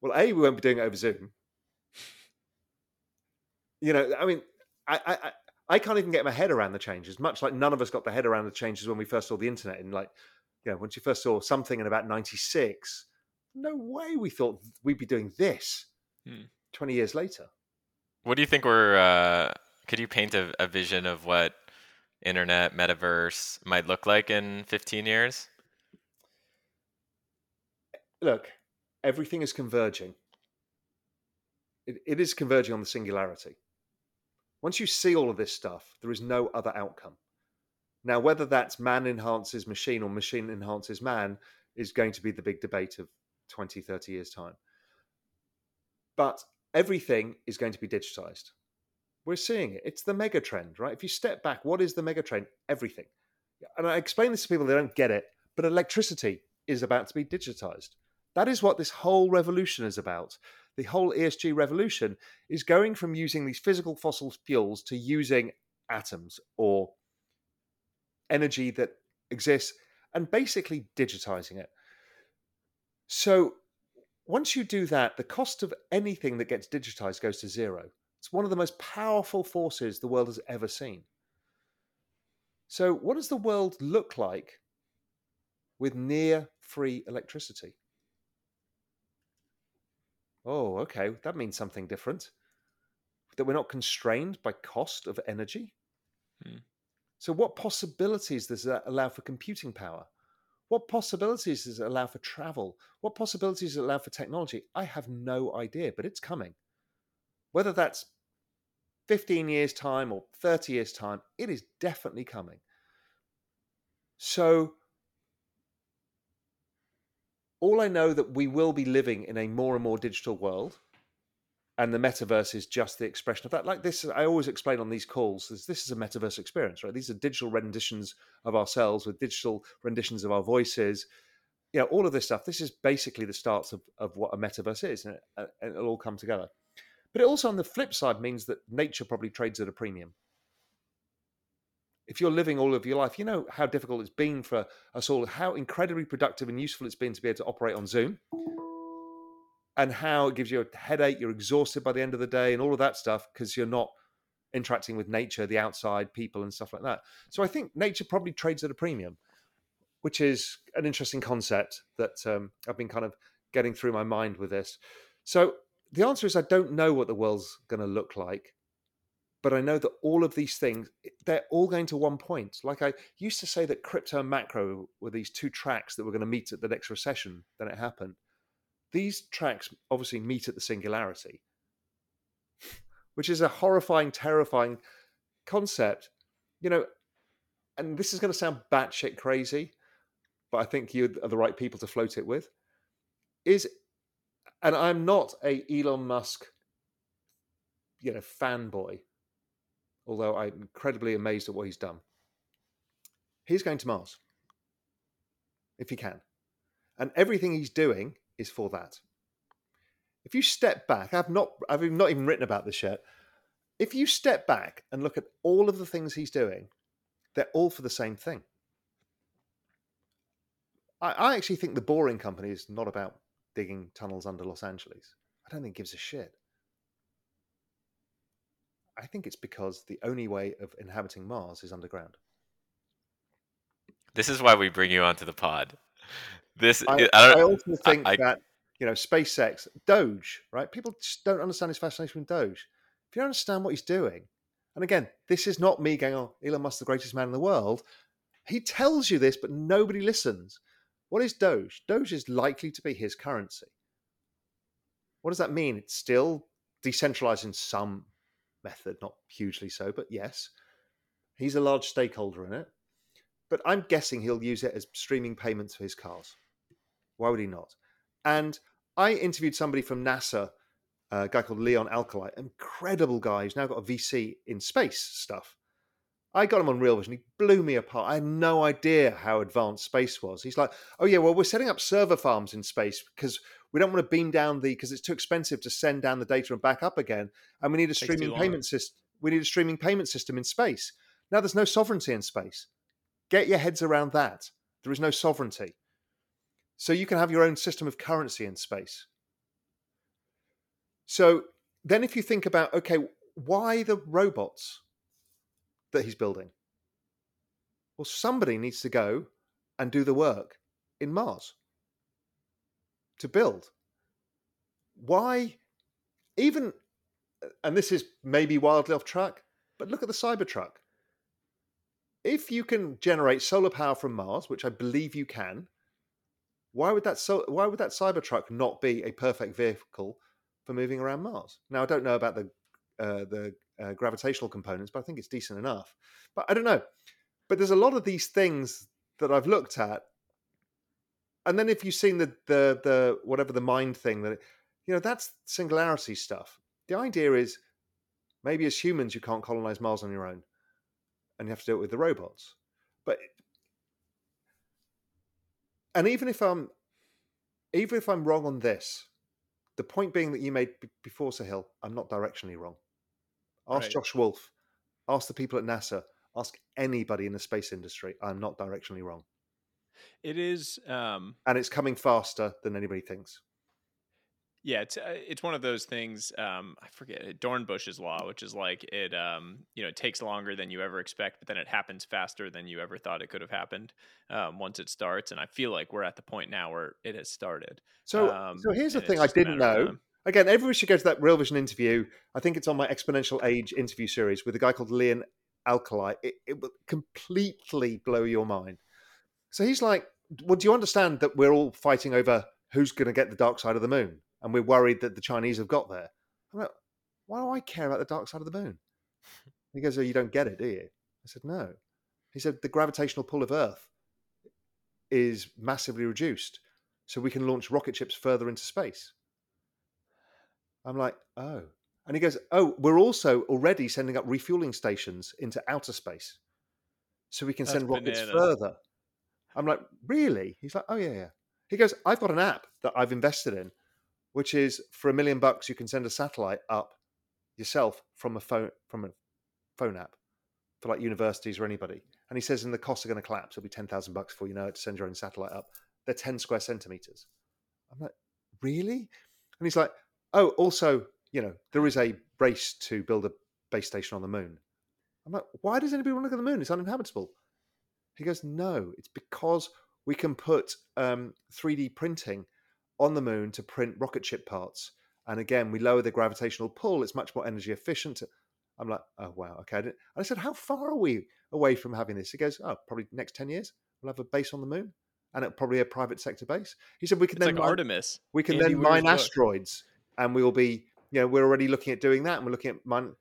well, A, we won't be doing it over Zoom. You know, I mean, I, I, I can't even get my head around the changes, much like none of us got the head around the changes when we first saw the internet in like, you know, once you first saw something in about 96, no way we thought we'd be doing this hmm. 20 years later. What do you think we're, uh, could you paint a, a vision of what internet metaverse might look like in 15 years? Look, everything is converging. It, it is converging on the singularity. Once you see all of this stuff, there is no other outcome. Now, whether that's man enhances machine or machine enhances man is going to be the big debate of 20, 30 years' time. But everything is going to be digitized. We're seeing it. It's the mega trend, right? If you step back, what is the mega trend? Everything. And I explain this to people, they don't get it, but electricity is about to be digitized. That is what this whole revolution is about. The whole ESG revolution is going from using these physical fossil fuels to using atoms or energy that exists and basically digitizing it. So once you do that, the cost of anything that gets digitized goes to zero. It's one of the most powerful forces the world has ever seen. So, what does the world look like with near free electricity? Oh, okay, that means something different. That we're not constrained by cost of energy. Hmm. So, what possibilities does that allow for computing power? What possibilities does it allow for travel? What possibilities does it allow for technology? I have no idea, but it's coming. Whether that's 15 years' time or 30 years' time, it is definitely coming. So, all I know that we will be living in a more and more digital world, and the metaverse is just the expression of that. Like this, I always explain on these calls: this, this is a metaverse experience, right? These are digital renditions of ourselves with digital renditions of our voices. You know, all of this stuff. This is basically the starts of, of what a metaverse is, and, it, uh, and it'll all come together. But it also, on the flip side, means that nature probably trades at a premium. If you're living all of your life, you know how difficult it's been for us all, how incredibly productive and useful it's been to be able to operate on Zoom, and how it gives you a headache, you're exhausted by the end of the day, and all of that stuff because you're not interacting with nature, the outside people, and stuff like that. So I think nature probably trades at a premium, which is an interesting concept that um, I've been kind of getting through my mind with this. So the answer is I don't know what the world's going to look like, but I know that all of these things they're all going to one point. Like I used to say that crypto and macro were these two tracks that were going to meet at the next recession. Then it happened. These tracks obviously meet at the singularity, which is a horrifying, terrifying concept. You know, and this is going to sound batshit crazy, but I think you are the right people to float it with. Is and I'm not a Elon Musk, you know, fanboy, although I'm incredibly amazed at what he's done. He's going to Mars if he can, and everything he's doing is for that. If you step back, I've not, I've not even written about this yet. If you step back and look at all of the things he's doing, they're all for the same thing. I, I actually think the Boring Company is not about digging tunnels under Los Angeles. I don't think it gives a shit. I think it's because the only way of inhabiting Mars is underground. This is why we bring you onto the pod. This I, I, I also think I, that you know SpaceX, Doge, right? People just don't understand his fascination with Doge. If you don't understand what he's doing, and again, this is not me going, "Oh, Elon Musk's the greatest man in the world." He tells you this, but nobody listens. What is Doge? Doge is likely to be his currency. What does that mean? It's still decentralized in some method, not hugely so, but yes. He's a large stakeholder in it. But I'm guessing he'll use it as streaming payments for his cars. Why would he not? And I interviewed somebody from NASA, a guy called Leon Alkalai, incredible guy. He's now got a VC in space stuff. I got him on Real Vision. He blew me apart. I had no idea how advanced space was. He's like, "Oh yeah, well we're setting up server farms in space because we don't want to beam down the because it's too expensive to send down the data and back up again, and we need a streaming payment system. We need a streaming payment system in space. Now there's no sovereignty in space. Get your heads around that. There is no sovereignty. So you can have your own system of currency in space. So then if you think about okay, why the robots that he's building? Well, somebody needs to go and do the work in Mars to build. Why even uh, and this is maybe wildly off track, but look at the Cybertruck. If you can generate solar power from Mars, which I believe you can, why would that so why would that Cybertruck not be a perfect vehicle for moving around Mars? Now I don't know about the uh, the uh, gravitational components, but I think it's decent enough. But I don't know. But there's a lot of these things that I've looked at, and then if you've seen the the the whatever the mind thing that you know that's singularity stuff. The idea is maybe as humans you can't colonize Mars on your own, and you have to do it with the robots. But and even if I'm even if I'm wrong on this, the point being that you made b- before Sahil, I'm not directionally wrong. Ask Right. Josh Wolfe, ask the people at NASA, ask anybody in the space industry. I'm not directionally wrong, It is. Um, and it's coming faster than anybody thinks. Yeah, it's uh, it's one of those things. Um, I forget it, Dornbusch's law, which is like it. Um, you know, it takes longer than you ever expect, but then it happens faster than you ever thought it could have happened. Um, once it starts, and I feel like we're at the point now where it has started. So, Um, so here's the thing I didn't know. Again, everybody should go to that Real Vision interview. I think it's on my Exponential Age interview series with a guy called Leon Alkalai. It, it will completely blow your mind. So he's like, Well, do you understand that we're all fighting over who's going to get the dark side of the moon? And we're worried that the Chinese have got there. I'm like, Why do I care about the dark side of the moon? He goes, Oh, you don't get it, do you? I said, No. He said, The gravitational pull of Earth is massively reduced. So we can launch rocket ships further into space. I'm like, oh. And he goes, oh, we're also already sending up refueling stations into outer space. So we can That's send rockets bananas. further. I'm like, really? He's like, oh, yeah, yeah. He goes, I've got an app that I've invested in, which is for a million bucks, you can send a satellite up yourself from a phone from a phone app for like universities or anybody. And he says, and the costs are going to collapse. It'll be 10,000 bucks before you know it to send your own satellite up. They're 10 square centimeters. I'm like, really? And he's like, oh, also, you know, there is a race to build a base station on the moon. I'm like, why does anybody want to look at the moon? It's uninhabitable. He goes, no, it's because we can put um, 3D printing on the moon to print rocket ship parts. And again, we lower the gravitational pull. It's much more energy efficient. I'm like, oh, wow. Okay. And. I said, how far are we away from having this? He goes, oh, probably next 10 years. We'll have a base on the moon and it'll probably a private sector base. He said, we can It's then like mine- Artemis. we can Andy then Weir's mine asteroids and we will be you know we're already looking at doing that and we're looking at mine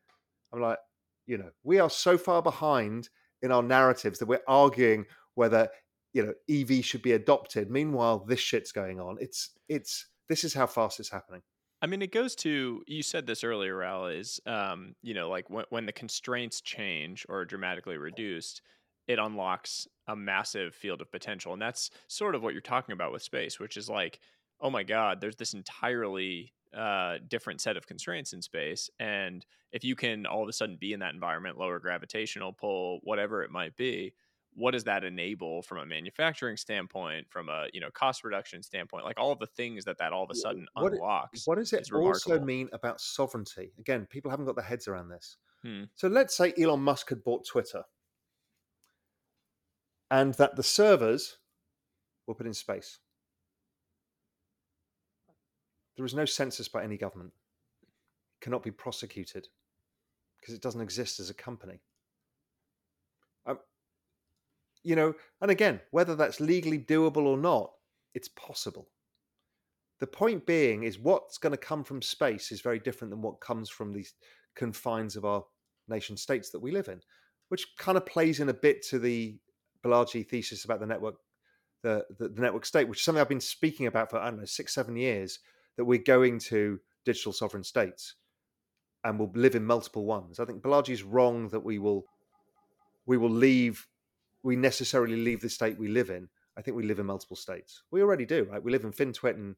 i'm like you know we are so far behind in our narratives that we're arguing whether you know ev should be adopted. Meanwhile this shit's going on. It's it's this is how fast it's happening. I mean, it goes to you said this earlier, Al. Is um, you know, like when when the constraints change or dramatically reduced, it unlocks a massive field of potential, and that's sort of what you're talking about with space, which is like, oh my god, there's this entirely uh, different set of constraints in space, and if you can all of a sudden be in that environment, lower gravitational pull, whatever it might be, what does that enable from a manufacturing standpoint, from a you know cost reduction standpoint, like all of the things that that all of a sudden what it- unlocks? what does it also mean about sovereignty? Again people haven't got their heads around this. Hmm. so let's say elon musk had bought twitter and that the servers were put in space. There is no census by any government. It cannot be prosecuted because it doesn't exist as a company you know and again whether that's legally doable or not it's possible the point being is what's going to come from space is very different than what comes from these confines of our nation states that we live in which kind of plays in a bit to the Balaji thesis about the network, the, the, the network state, which is something I've been speaking about for I don't know six, seven years. That we're going to digital sovereign states, and we'll live in multiple ones. I think Balaji's wrong that we will we will leave we necessarily leave the state we live in. I think we live in multiple states. We already do, right? We live in FinTwit and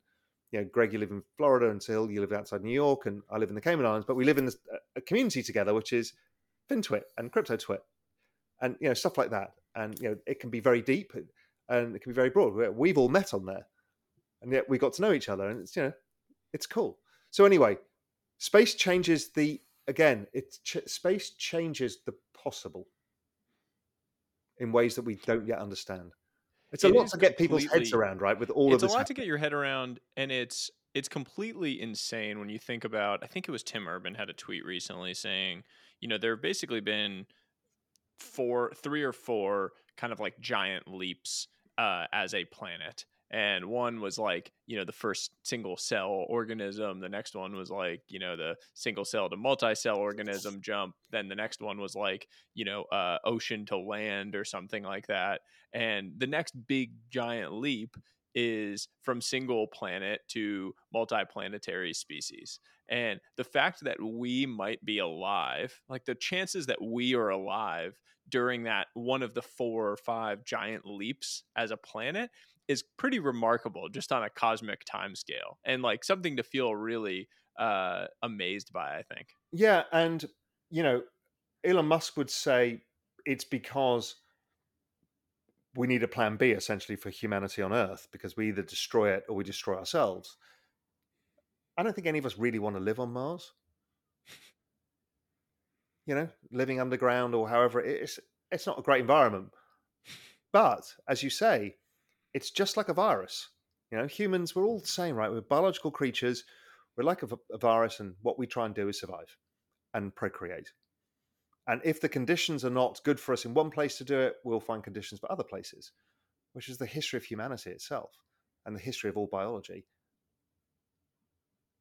you know, Greg, you live in Florida, and Hill, you live outside New York, and I live in the Cayman Islands. But we live in uh, a community together, which is FinTwit and CryptoTwit, and you know stuff like that. And you know, it can be very deep, and it can be very broad. We've all met on there, and yet we got to know each other, and it's you know, it's cool. So anyway, space changes the again. It's ch- space changes the possible in ways that we don't yet understand. It's a it lot to get people's heads around, right? With all of this, it's a lot happening. to get your head around, and it's it's completely insane when you think about. I think it was Tim Urban had a tweet recently saying, you know, there have basically been four, three or four kind of like giant leaps uh, as a planet, and one was like you know the first single cell organism the next one was like you know the single cell to multi-cell organism jump then the next one was like you know uh, ocean to land or something like that and the next big giant leap is from single planet to multi-planetary species and the fact that we might be alive like the chances that we are alive during that one of the four or five giant leaps as a planet is pretty remarkable just on a cosmic time scale and like something to feel really uh amazed by i think. Yeah and you know elon musk would say it's because we need a plan b essentially for humanity on earth because we either destroy it or we destroy ourselves. I don't think any of us really want to live on mars. You know living underground or however it's it's not a great environment. But as you say it's just like a virus. You know, humans, we're all the same, right? We're biological creatures. We're like a, a virus, and what we try and do is survive and procreate. And if the conditions are not good for us in one place to do it, we'll find conditions for other places, which is the history of humanity itself and the history of all biology.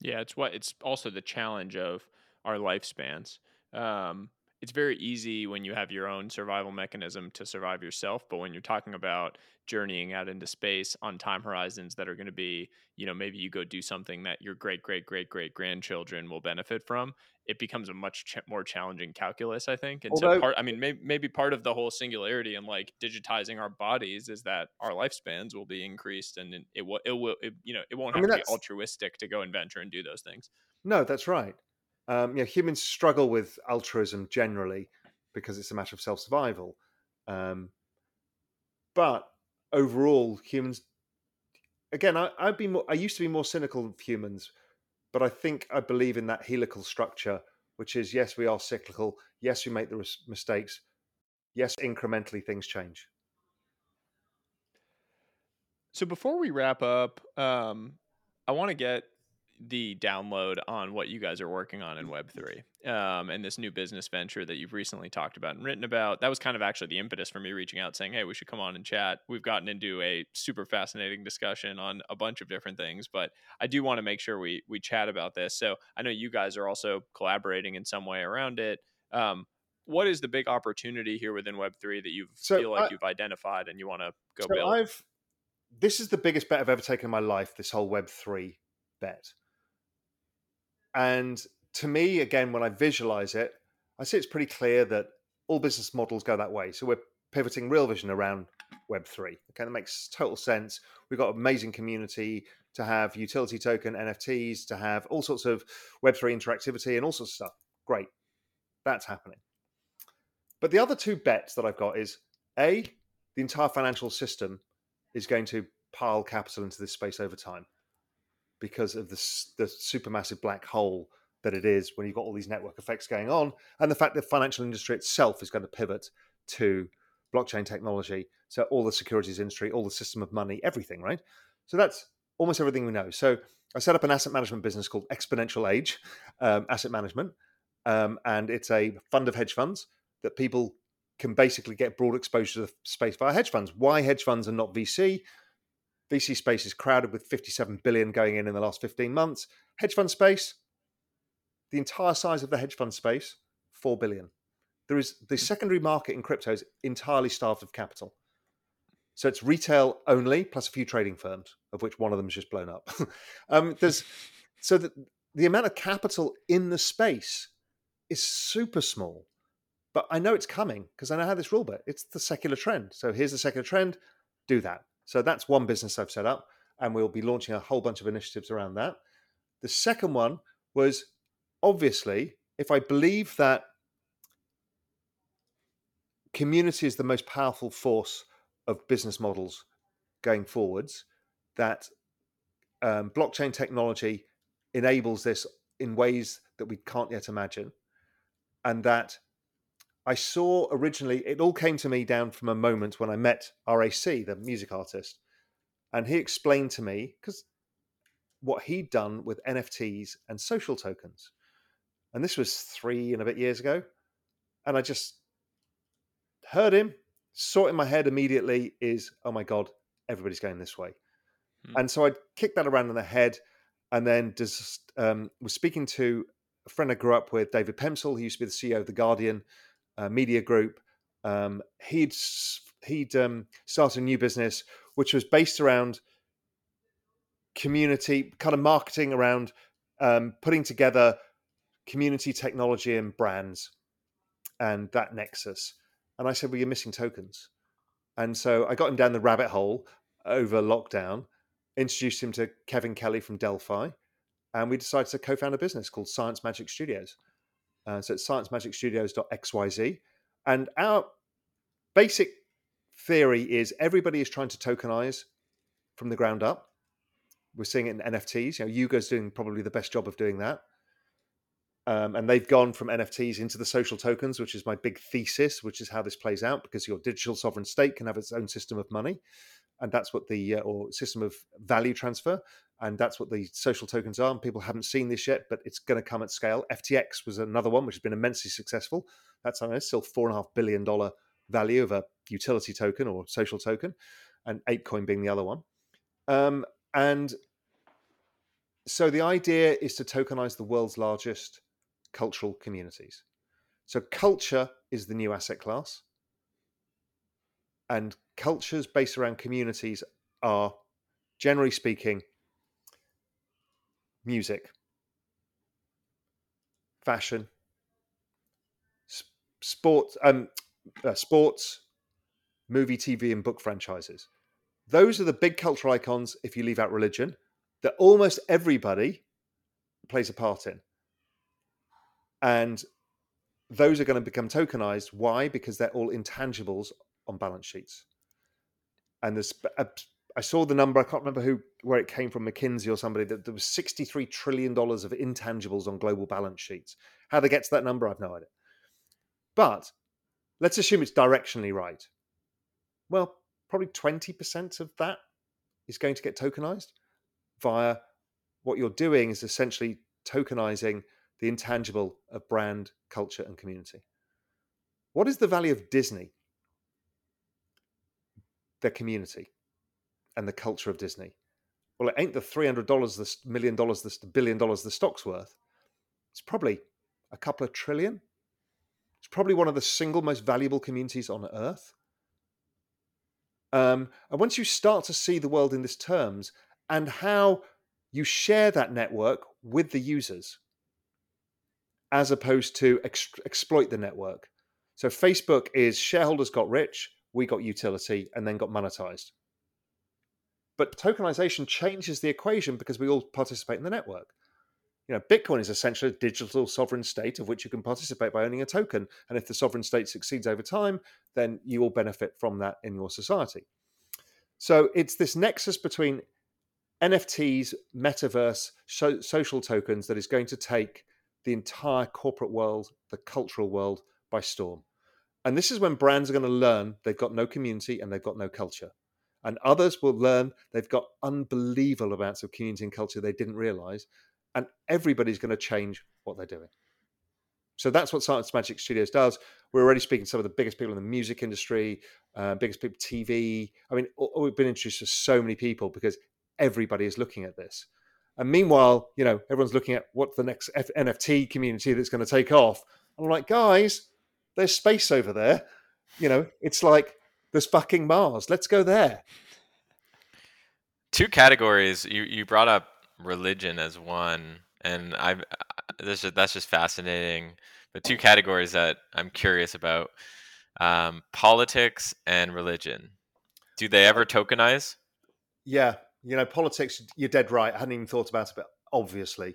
Yeah, it's what it's also the challenge of our lifespans. Um, it's very easy when you have your own survival mechanism to survive yourself but when you're talking about journeying out into space on time horizons that are going to be you know maybe you go do something that your great great great great grandchildren will benefit from it becomes a much ch- more challenging calculus i think. And Although, so part i mean maybe, maybe part of the whole singularity and like digitizing our bodies is that our lifespans will be increased and it will it will it, you know it won't have I mean, to be altruistic to go and venture and do those things. No that's right um, you know, humans struggle with altruism generally because it's a matter of self survival. Um, but overall, humans, again, I, I'd be more, I used to be more cynical of humans, but I think I believe in that helical structure, which is yes, we are cyclical. Yes, we make the mistakes. Yes, incrementally things change. So before we wrap up, um, I want to get the download on what you guys are working on in Web3 um, and this new business venture that you've recently talked about and written about. That was kind of actually the impetus for me reaching out saying, hey, we should come on and chat. We've gotten into a super fascinating discussion on a bunch of different things, but I do want to make sure we, we chat about this. So I know you guys are also collaborating in some way around it. Um, what is the big opportunity here within Web3 that you so feel like I, you've identified and you want to go so build? I've, this is the biggest bet I've ever taken in my life, this whole Web3 bet. And to me, again, when I visualize it, I see it's pretty clear that all business models go that way. So we're pivoting Real Vision around Web3. Okay, that makes total sense. We've got amazing community to have utility token NFTs, to have all sorts of Web3 interactivity and all sorts of stuff. Great. That's happening. But the other two bets that I've got is A, the entire financial system is going to pile capital into this space over time because of the, the supermassive black hole that it is when you've got all these network effects going on, and the fact that the financial industry itself is going to pivot to blockchain technology. So all the securities industry, all the system of money, everything, right? So that's almost everything we know. So I set up an asset management business called Exponential Age um, Asset Management, um, and it's a fund of hedge funds that people can basically get broad exposure to the space via hedge funds. Why hedge funds and not VC? VC space is crowded with 57 billion going in in the last 15 months. Hedge fund space, the entire size of the hedge fund space, 4 billion. There is the secondary market in crypto is entirely starved of capital. So it's retail only, plus a few trading firms, of which one of them has just blown up. um, there's so that the amount of capital in the space is super small. But I know it's coming because I know how this rule bit. It's the secular trend. So here's the secular trend. Do that. So that's one business I've set up, and we'll be launching a whole bunch of initiatives around that. The second one was obviously if I believe that community is the most powerful force of business models going forwards, that um, blockchain technology enables this in ways that we can't yet imagine, and that I saw originally, it all came to me down from a moment when I met RAC, the music artist, and he explained to me because what he'd done with NFTs and social tokens. And this was three and a bit years ago. And I just heard him, saw it in my head immediately is, oh my God, everybody's going this way. Hmm. And so I kicked that around in the head and then just um, was speaking to a friend I grew up with, David Pemsel, He used to be the CEO of The Guardian uh, Media Group. Um, he'd he'd um, started a new business which was based around community, kind of marketing around um, putting together community technology and brands and that nexus. And I said, Well, you're missing tokens. And so I got him down the rabbit hole over lockdown, introduced him to Kevin Kelly from Delphi, and we decided to co found a business called Science Magic Studios. Uh, so it's sciencemagicstudios.xyz. And our basic theory is everybody is trying to tokenize from the ground up. We're seeing it in NFTs. You know, Yuga's doing probably the best job of doing that. Um, and they've gone from NFTs into the social tokens, which is my big thesis, which is how this plays out because your digital sovereign state can have its own system of money, and that's what the uh, or system of value transfer, and that's what the social tokens are. And people haven't seen this yet, but it's going to come at scale. FTX was another one which has been immensely successful. That's I know, still four and a half billion dollar value of a utility token or social token, and ApeCoin being the other one. Um, and so the idea is to tokenize the world's largest cultural communities. So culture is the new asset class. And cultures based around communities are, generally speaking, music, fashion, sports, um, uh, sports, movie, TV, and book franchises. Those are the big cultural icons, if you leave out religion, that almost everybody plays a part in. And those are going to become tokenized. Why? Because they're all intangibles on balance sheets. And there's, uh, I saw the number. I can't remember who, where it came from, McKinsey or somebody. That there was 63 trillion dollars of intangibles on global balance sheets. How they get to that number, I've no idea. But let's assume it's directionally right. Well, probably 20% of that is going to get tokenized via what you're doing is essentially tokenizing the intangible of brand, culture, and community. What is the value of Disney? Their community and the culture of Disney. Well, it ain't the $300, the million dollars, the billion dollars the stock's worth. It's probably a couple of trillion. It's probably one of the single most valuable communities on earth. Um, and once you start to see the world in these terms and how you share that network with the users, as opposed to ex- exploit the network. So Facebook is shareholders got rich, we got utility, and then got monetized. But tokenization changes the equation because we all participate in the network. You know, Bitcoin is essentially a digital sovereign state of which you can participate by owning a token. And if the sovereign state succeeds over time, then you will benefit from that in your society. So it's this nexus between NFTs, metaverse, so, social tokens that is going to take the entire corporate world, the cultural world by storm. And this is when brands are going to learn they've got no community and they've got no culture. And others will learn they've got unbelievable amounts of community and culture they didn't realize. And everybody's going to change what they're doing. So that's what Science Magic Studios does. We're already speaking to some of the biggest people in the music industry, uh, biggest people, TV. I mean, we've been introduced to so many people because everybody is looking at this. And meanwhile, you know, everyone's looking at what the next F- NFT community that's going to take off. And I'm like, guys, There's space over there. You know, it's like there's fucking Mars. Let's go there. Two categories. You you brought up religion as one, and I this that's just fascinating. But two categories that I'm curious about: um, politics and religion. Do they ever tokenize? Yeah, you know, politics. You're dead right. I hadn't even thought about it, but obviously,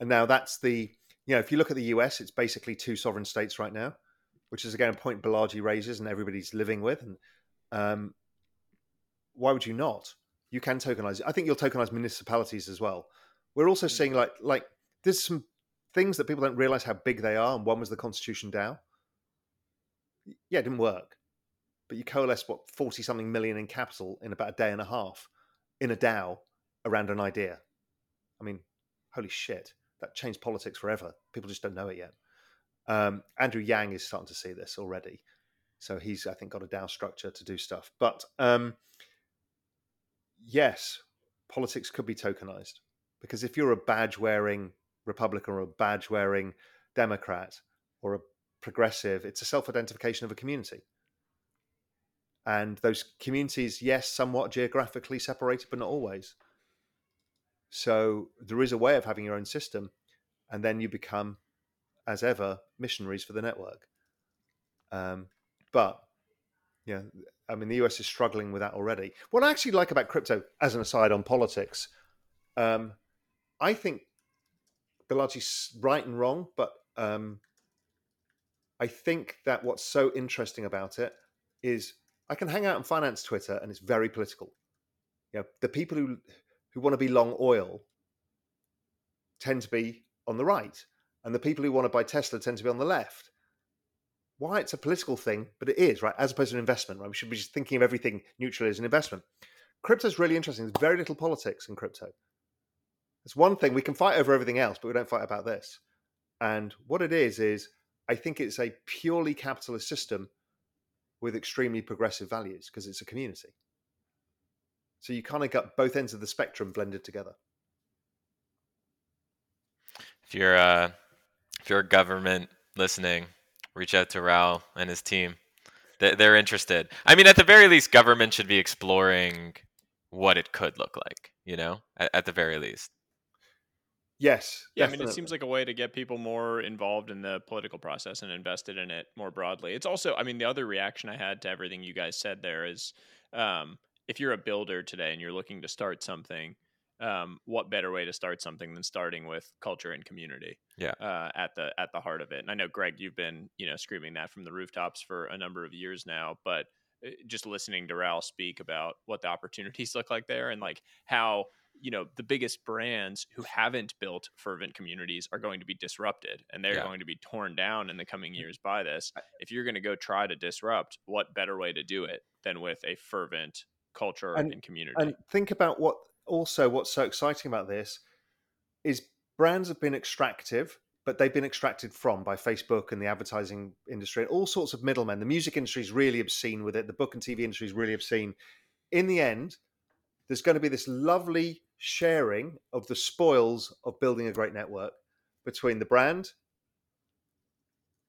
and now that's the you know, if you look at the US, it's basically two sovereign states right now, which is again a point Balaji raises and everybody's living with. And um, why would you not? You can tokenize. I think you'll tokenize municipalities as well. We're also seeing like like there's some things that people don't realize how big they are. And one was the Constitution DAO. Yeah, it didn't work, but you coalesce what forty something million in capital in about a day and a half in a DAO around an idea. I mean, holy shit that changed politics forever. People just don't know it yet. Um, Andrew Yang is starting to see this already, so he's I think got a DAO structure to do stuff. But um, yes, politics could be tokenized because if you're a badge wearing Republican or a badge wearing Democrat or a progressive, it's a self identification of a community. And those communities, yes, somewhat geographically separated, but not always. So there is a way of having your own system, and then you become, as ever, missionaries for the network. Um, but yeah, I mean, the US is struggling with that already. What I actually like about crypto, as an aside on politics, um, I think they're largely right and wrong, but um, I think that what's so interesting about it is I can hang out and finance Twitter and it's very political. You know, the people who who want to be long oil tend to be on the right, and the people who want to buy Tesla tend to be on the left. Why it's a political thing, but it is right as opposed to an investment. Right, we should be just thinking of everything neutrally as an investment. Crypto is really interesting. There's very little politics in crypto. It's one thing we can fight over everything else, but we don't fight about this. And what it is is, I think it's a purely capitalist system with extremely progressive values because it's a community. So you kind of got both ends of the spectrum blended together. If you're uh, if you're government listening, reach out to Raoul and his team. They're interested. I mean, at the very least, government should be exploring what it could look like. You know, at, at the very least. Yes. Yeah, definitely. I mean, it seems like a way to get people more involved in the political process and invested in it more broadly. It's also, I mean, the other reaction I had to everything you guys said there is, um, if you're a builder today and you're looking to start something, um, what better way to start something than starting with culture and community? Yeah, uh, at the at the heart of it. And I know Greg, you've been you know screaming that from the rooftops for a number of years now, but uh, just listening to Raoul speak about what the opportunities look like there and like how you know the biggest brands who haven't built fervent communities are going to be disrupted and they're yeah. going to be torn down in the coming years by this if you're going to go try to disrupt what better way to do it than with a fervent culture and, and community. And think about what also what's so exciting about this is brands have been extractive, but they've been extracted from by Facebook and the advertising industry and all sorts of middlemen. The music industry is really obscene with it. The book and TV industry is really obscene. In the end, there's going to be this lovely sharing of the spoils of building a great network between the brand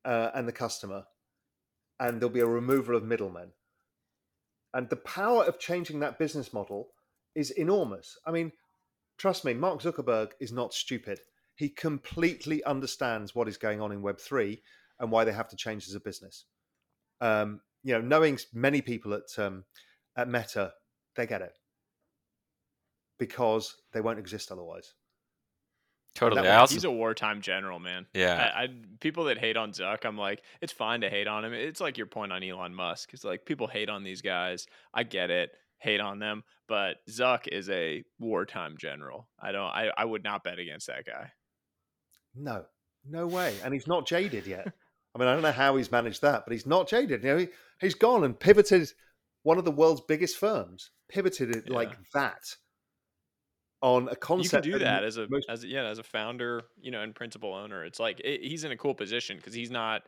uh, and the customer, and there'll be a removal of middlemen. And the power of changing that business model is enormous. I mean, trust me, Mark Zuckerberg is not stupid. He completely understands what is going on in Web3 and why they have to change as a business. Um, you know, knowing many people at um, at Meta, they get it because they won't exist otherwise. Totally. Also, he's a wartime general, man. Yeah. I, I, people that hate on Zuck, I'm like, it's fine to hate on him. It's like your point on Elon Musk. It's like people hate on these guys. I get it. Hate on them, but Zuck is a wartime general. I don't. I, I would not bet against that guy. No, no way. And he's not jaded yet. I mean, I don't know how he's managed that, but he's not jaded. You know, he, he's gone and pivoted one of the world's biggest firms, pivoted it yeah. like that on a concept. You can do that, that as a most... as yeah as a founder, you know, and principal owner. It's like it, he's in a cool position because he's not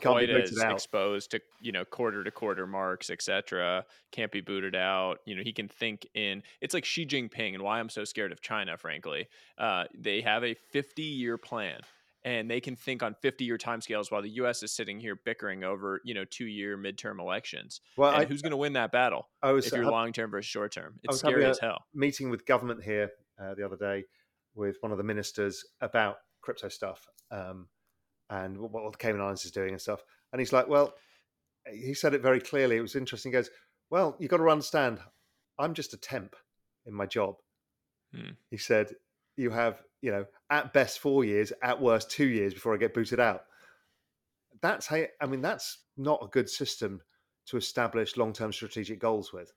quite as exposed to you know quarter to quarter marks, etc. Can't be booted out. You know, he can think in. It's like Xi Jinping, and why I'm so scared of China. Frankly, uh, they have a 50 year plan. and they can think on 50 year timescales while the US is sitting here bickering over, you know, two year midterm elections. Well, and I, who's going to win that battle I was if you're ha- long term versus short term? It's scary as hell. meeting with government here uh, the other day with one of the ministers about crypto stuff um, and what, what the Cayman Islands is doing and stuff. And he's like, well, he said it very clearly. It was interesting. He goes, well, you've got to understand, I'm just a temp in my job. Hmm. He said, you have, you know, at best four years, at worst two years before I get booted out. That's how, I mean, that's not a good system to establish long term strategic goals with.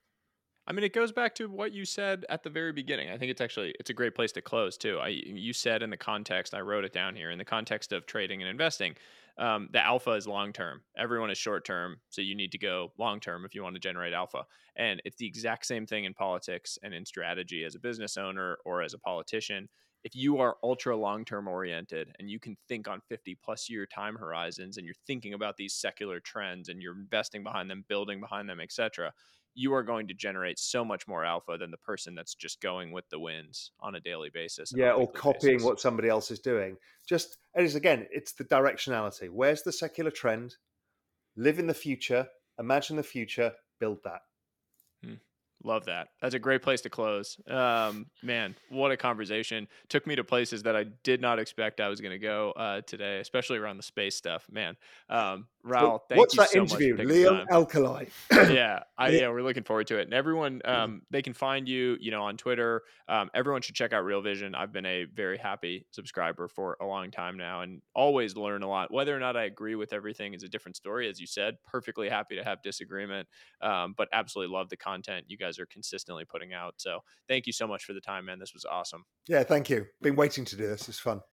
I mean, it goes back to what you said at the very beginning. I think it's actually it's a great place to close too. I you said in the context, I wrote it down here in the context of trading and investing. Um, the alpha is long term. Everyone is short term, so you need to go long term if you want to generate alpha. And it's the exact same thing in politics and in strategy as a business owner or as a politician. If you are ultra long term oriented and you can think on 50 plus year time horizons and you're thinking about these secular trends and you're investing behind them, building behind them, etc., you are going to generate so much more alpha than the person that's just going with the winds on a daily basis. yeah, or copying basis. what somebody else is doing. Just it is again, it's the directionality. Where's the secular trend? Live in the future, imagine the future, build that. Hmm. Love that. That's a great place to close. Um, man, what a conversation. Took me to places that I did not expect I was going to go uh, today, especially around the space stuff. Man, um, Raoul, thank What's you that so interview? much for taking the Leon time. Alkalai. yeah, I, Yeah. we're looking forward to it. And everyone, um, they can find you, you know, on Twitter. Um, everyone should check out Real Vision. I've been a very happy subscriber for a long time now, and always learn a lot. Whether or not I agree with everything is a different story, as you said. Perfectly happy to have disagreement, um, but absolutely love the content you guys are consistently putting out. So thank you so much for the time, man. This was awesome. Yeah, thank you. Been waiting to do this. It's fun.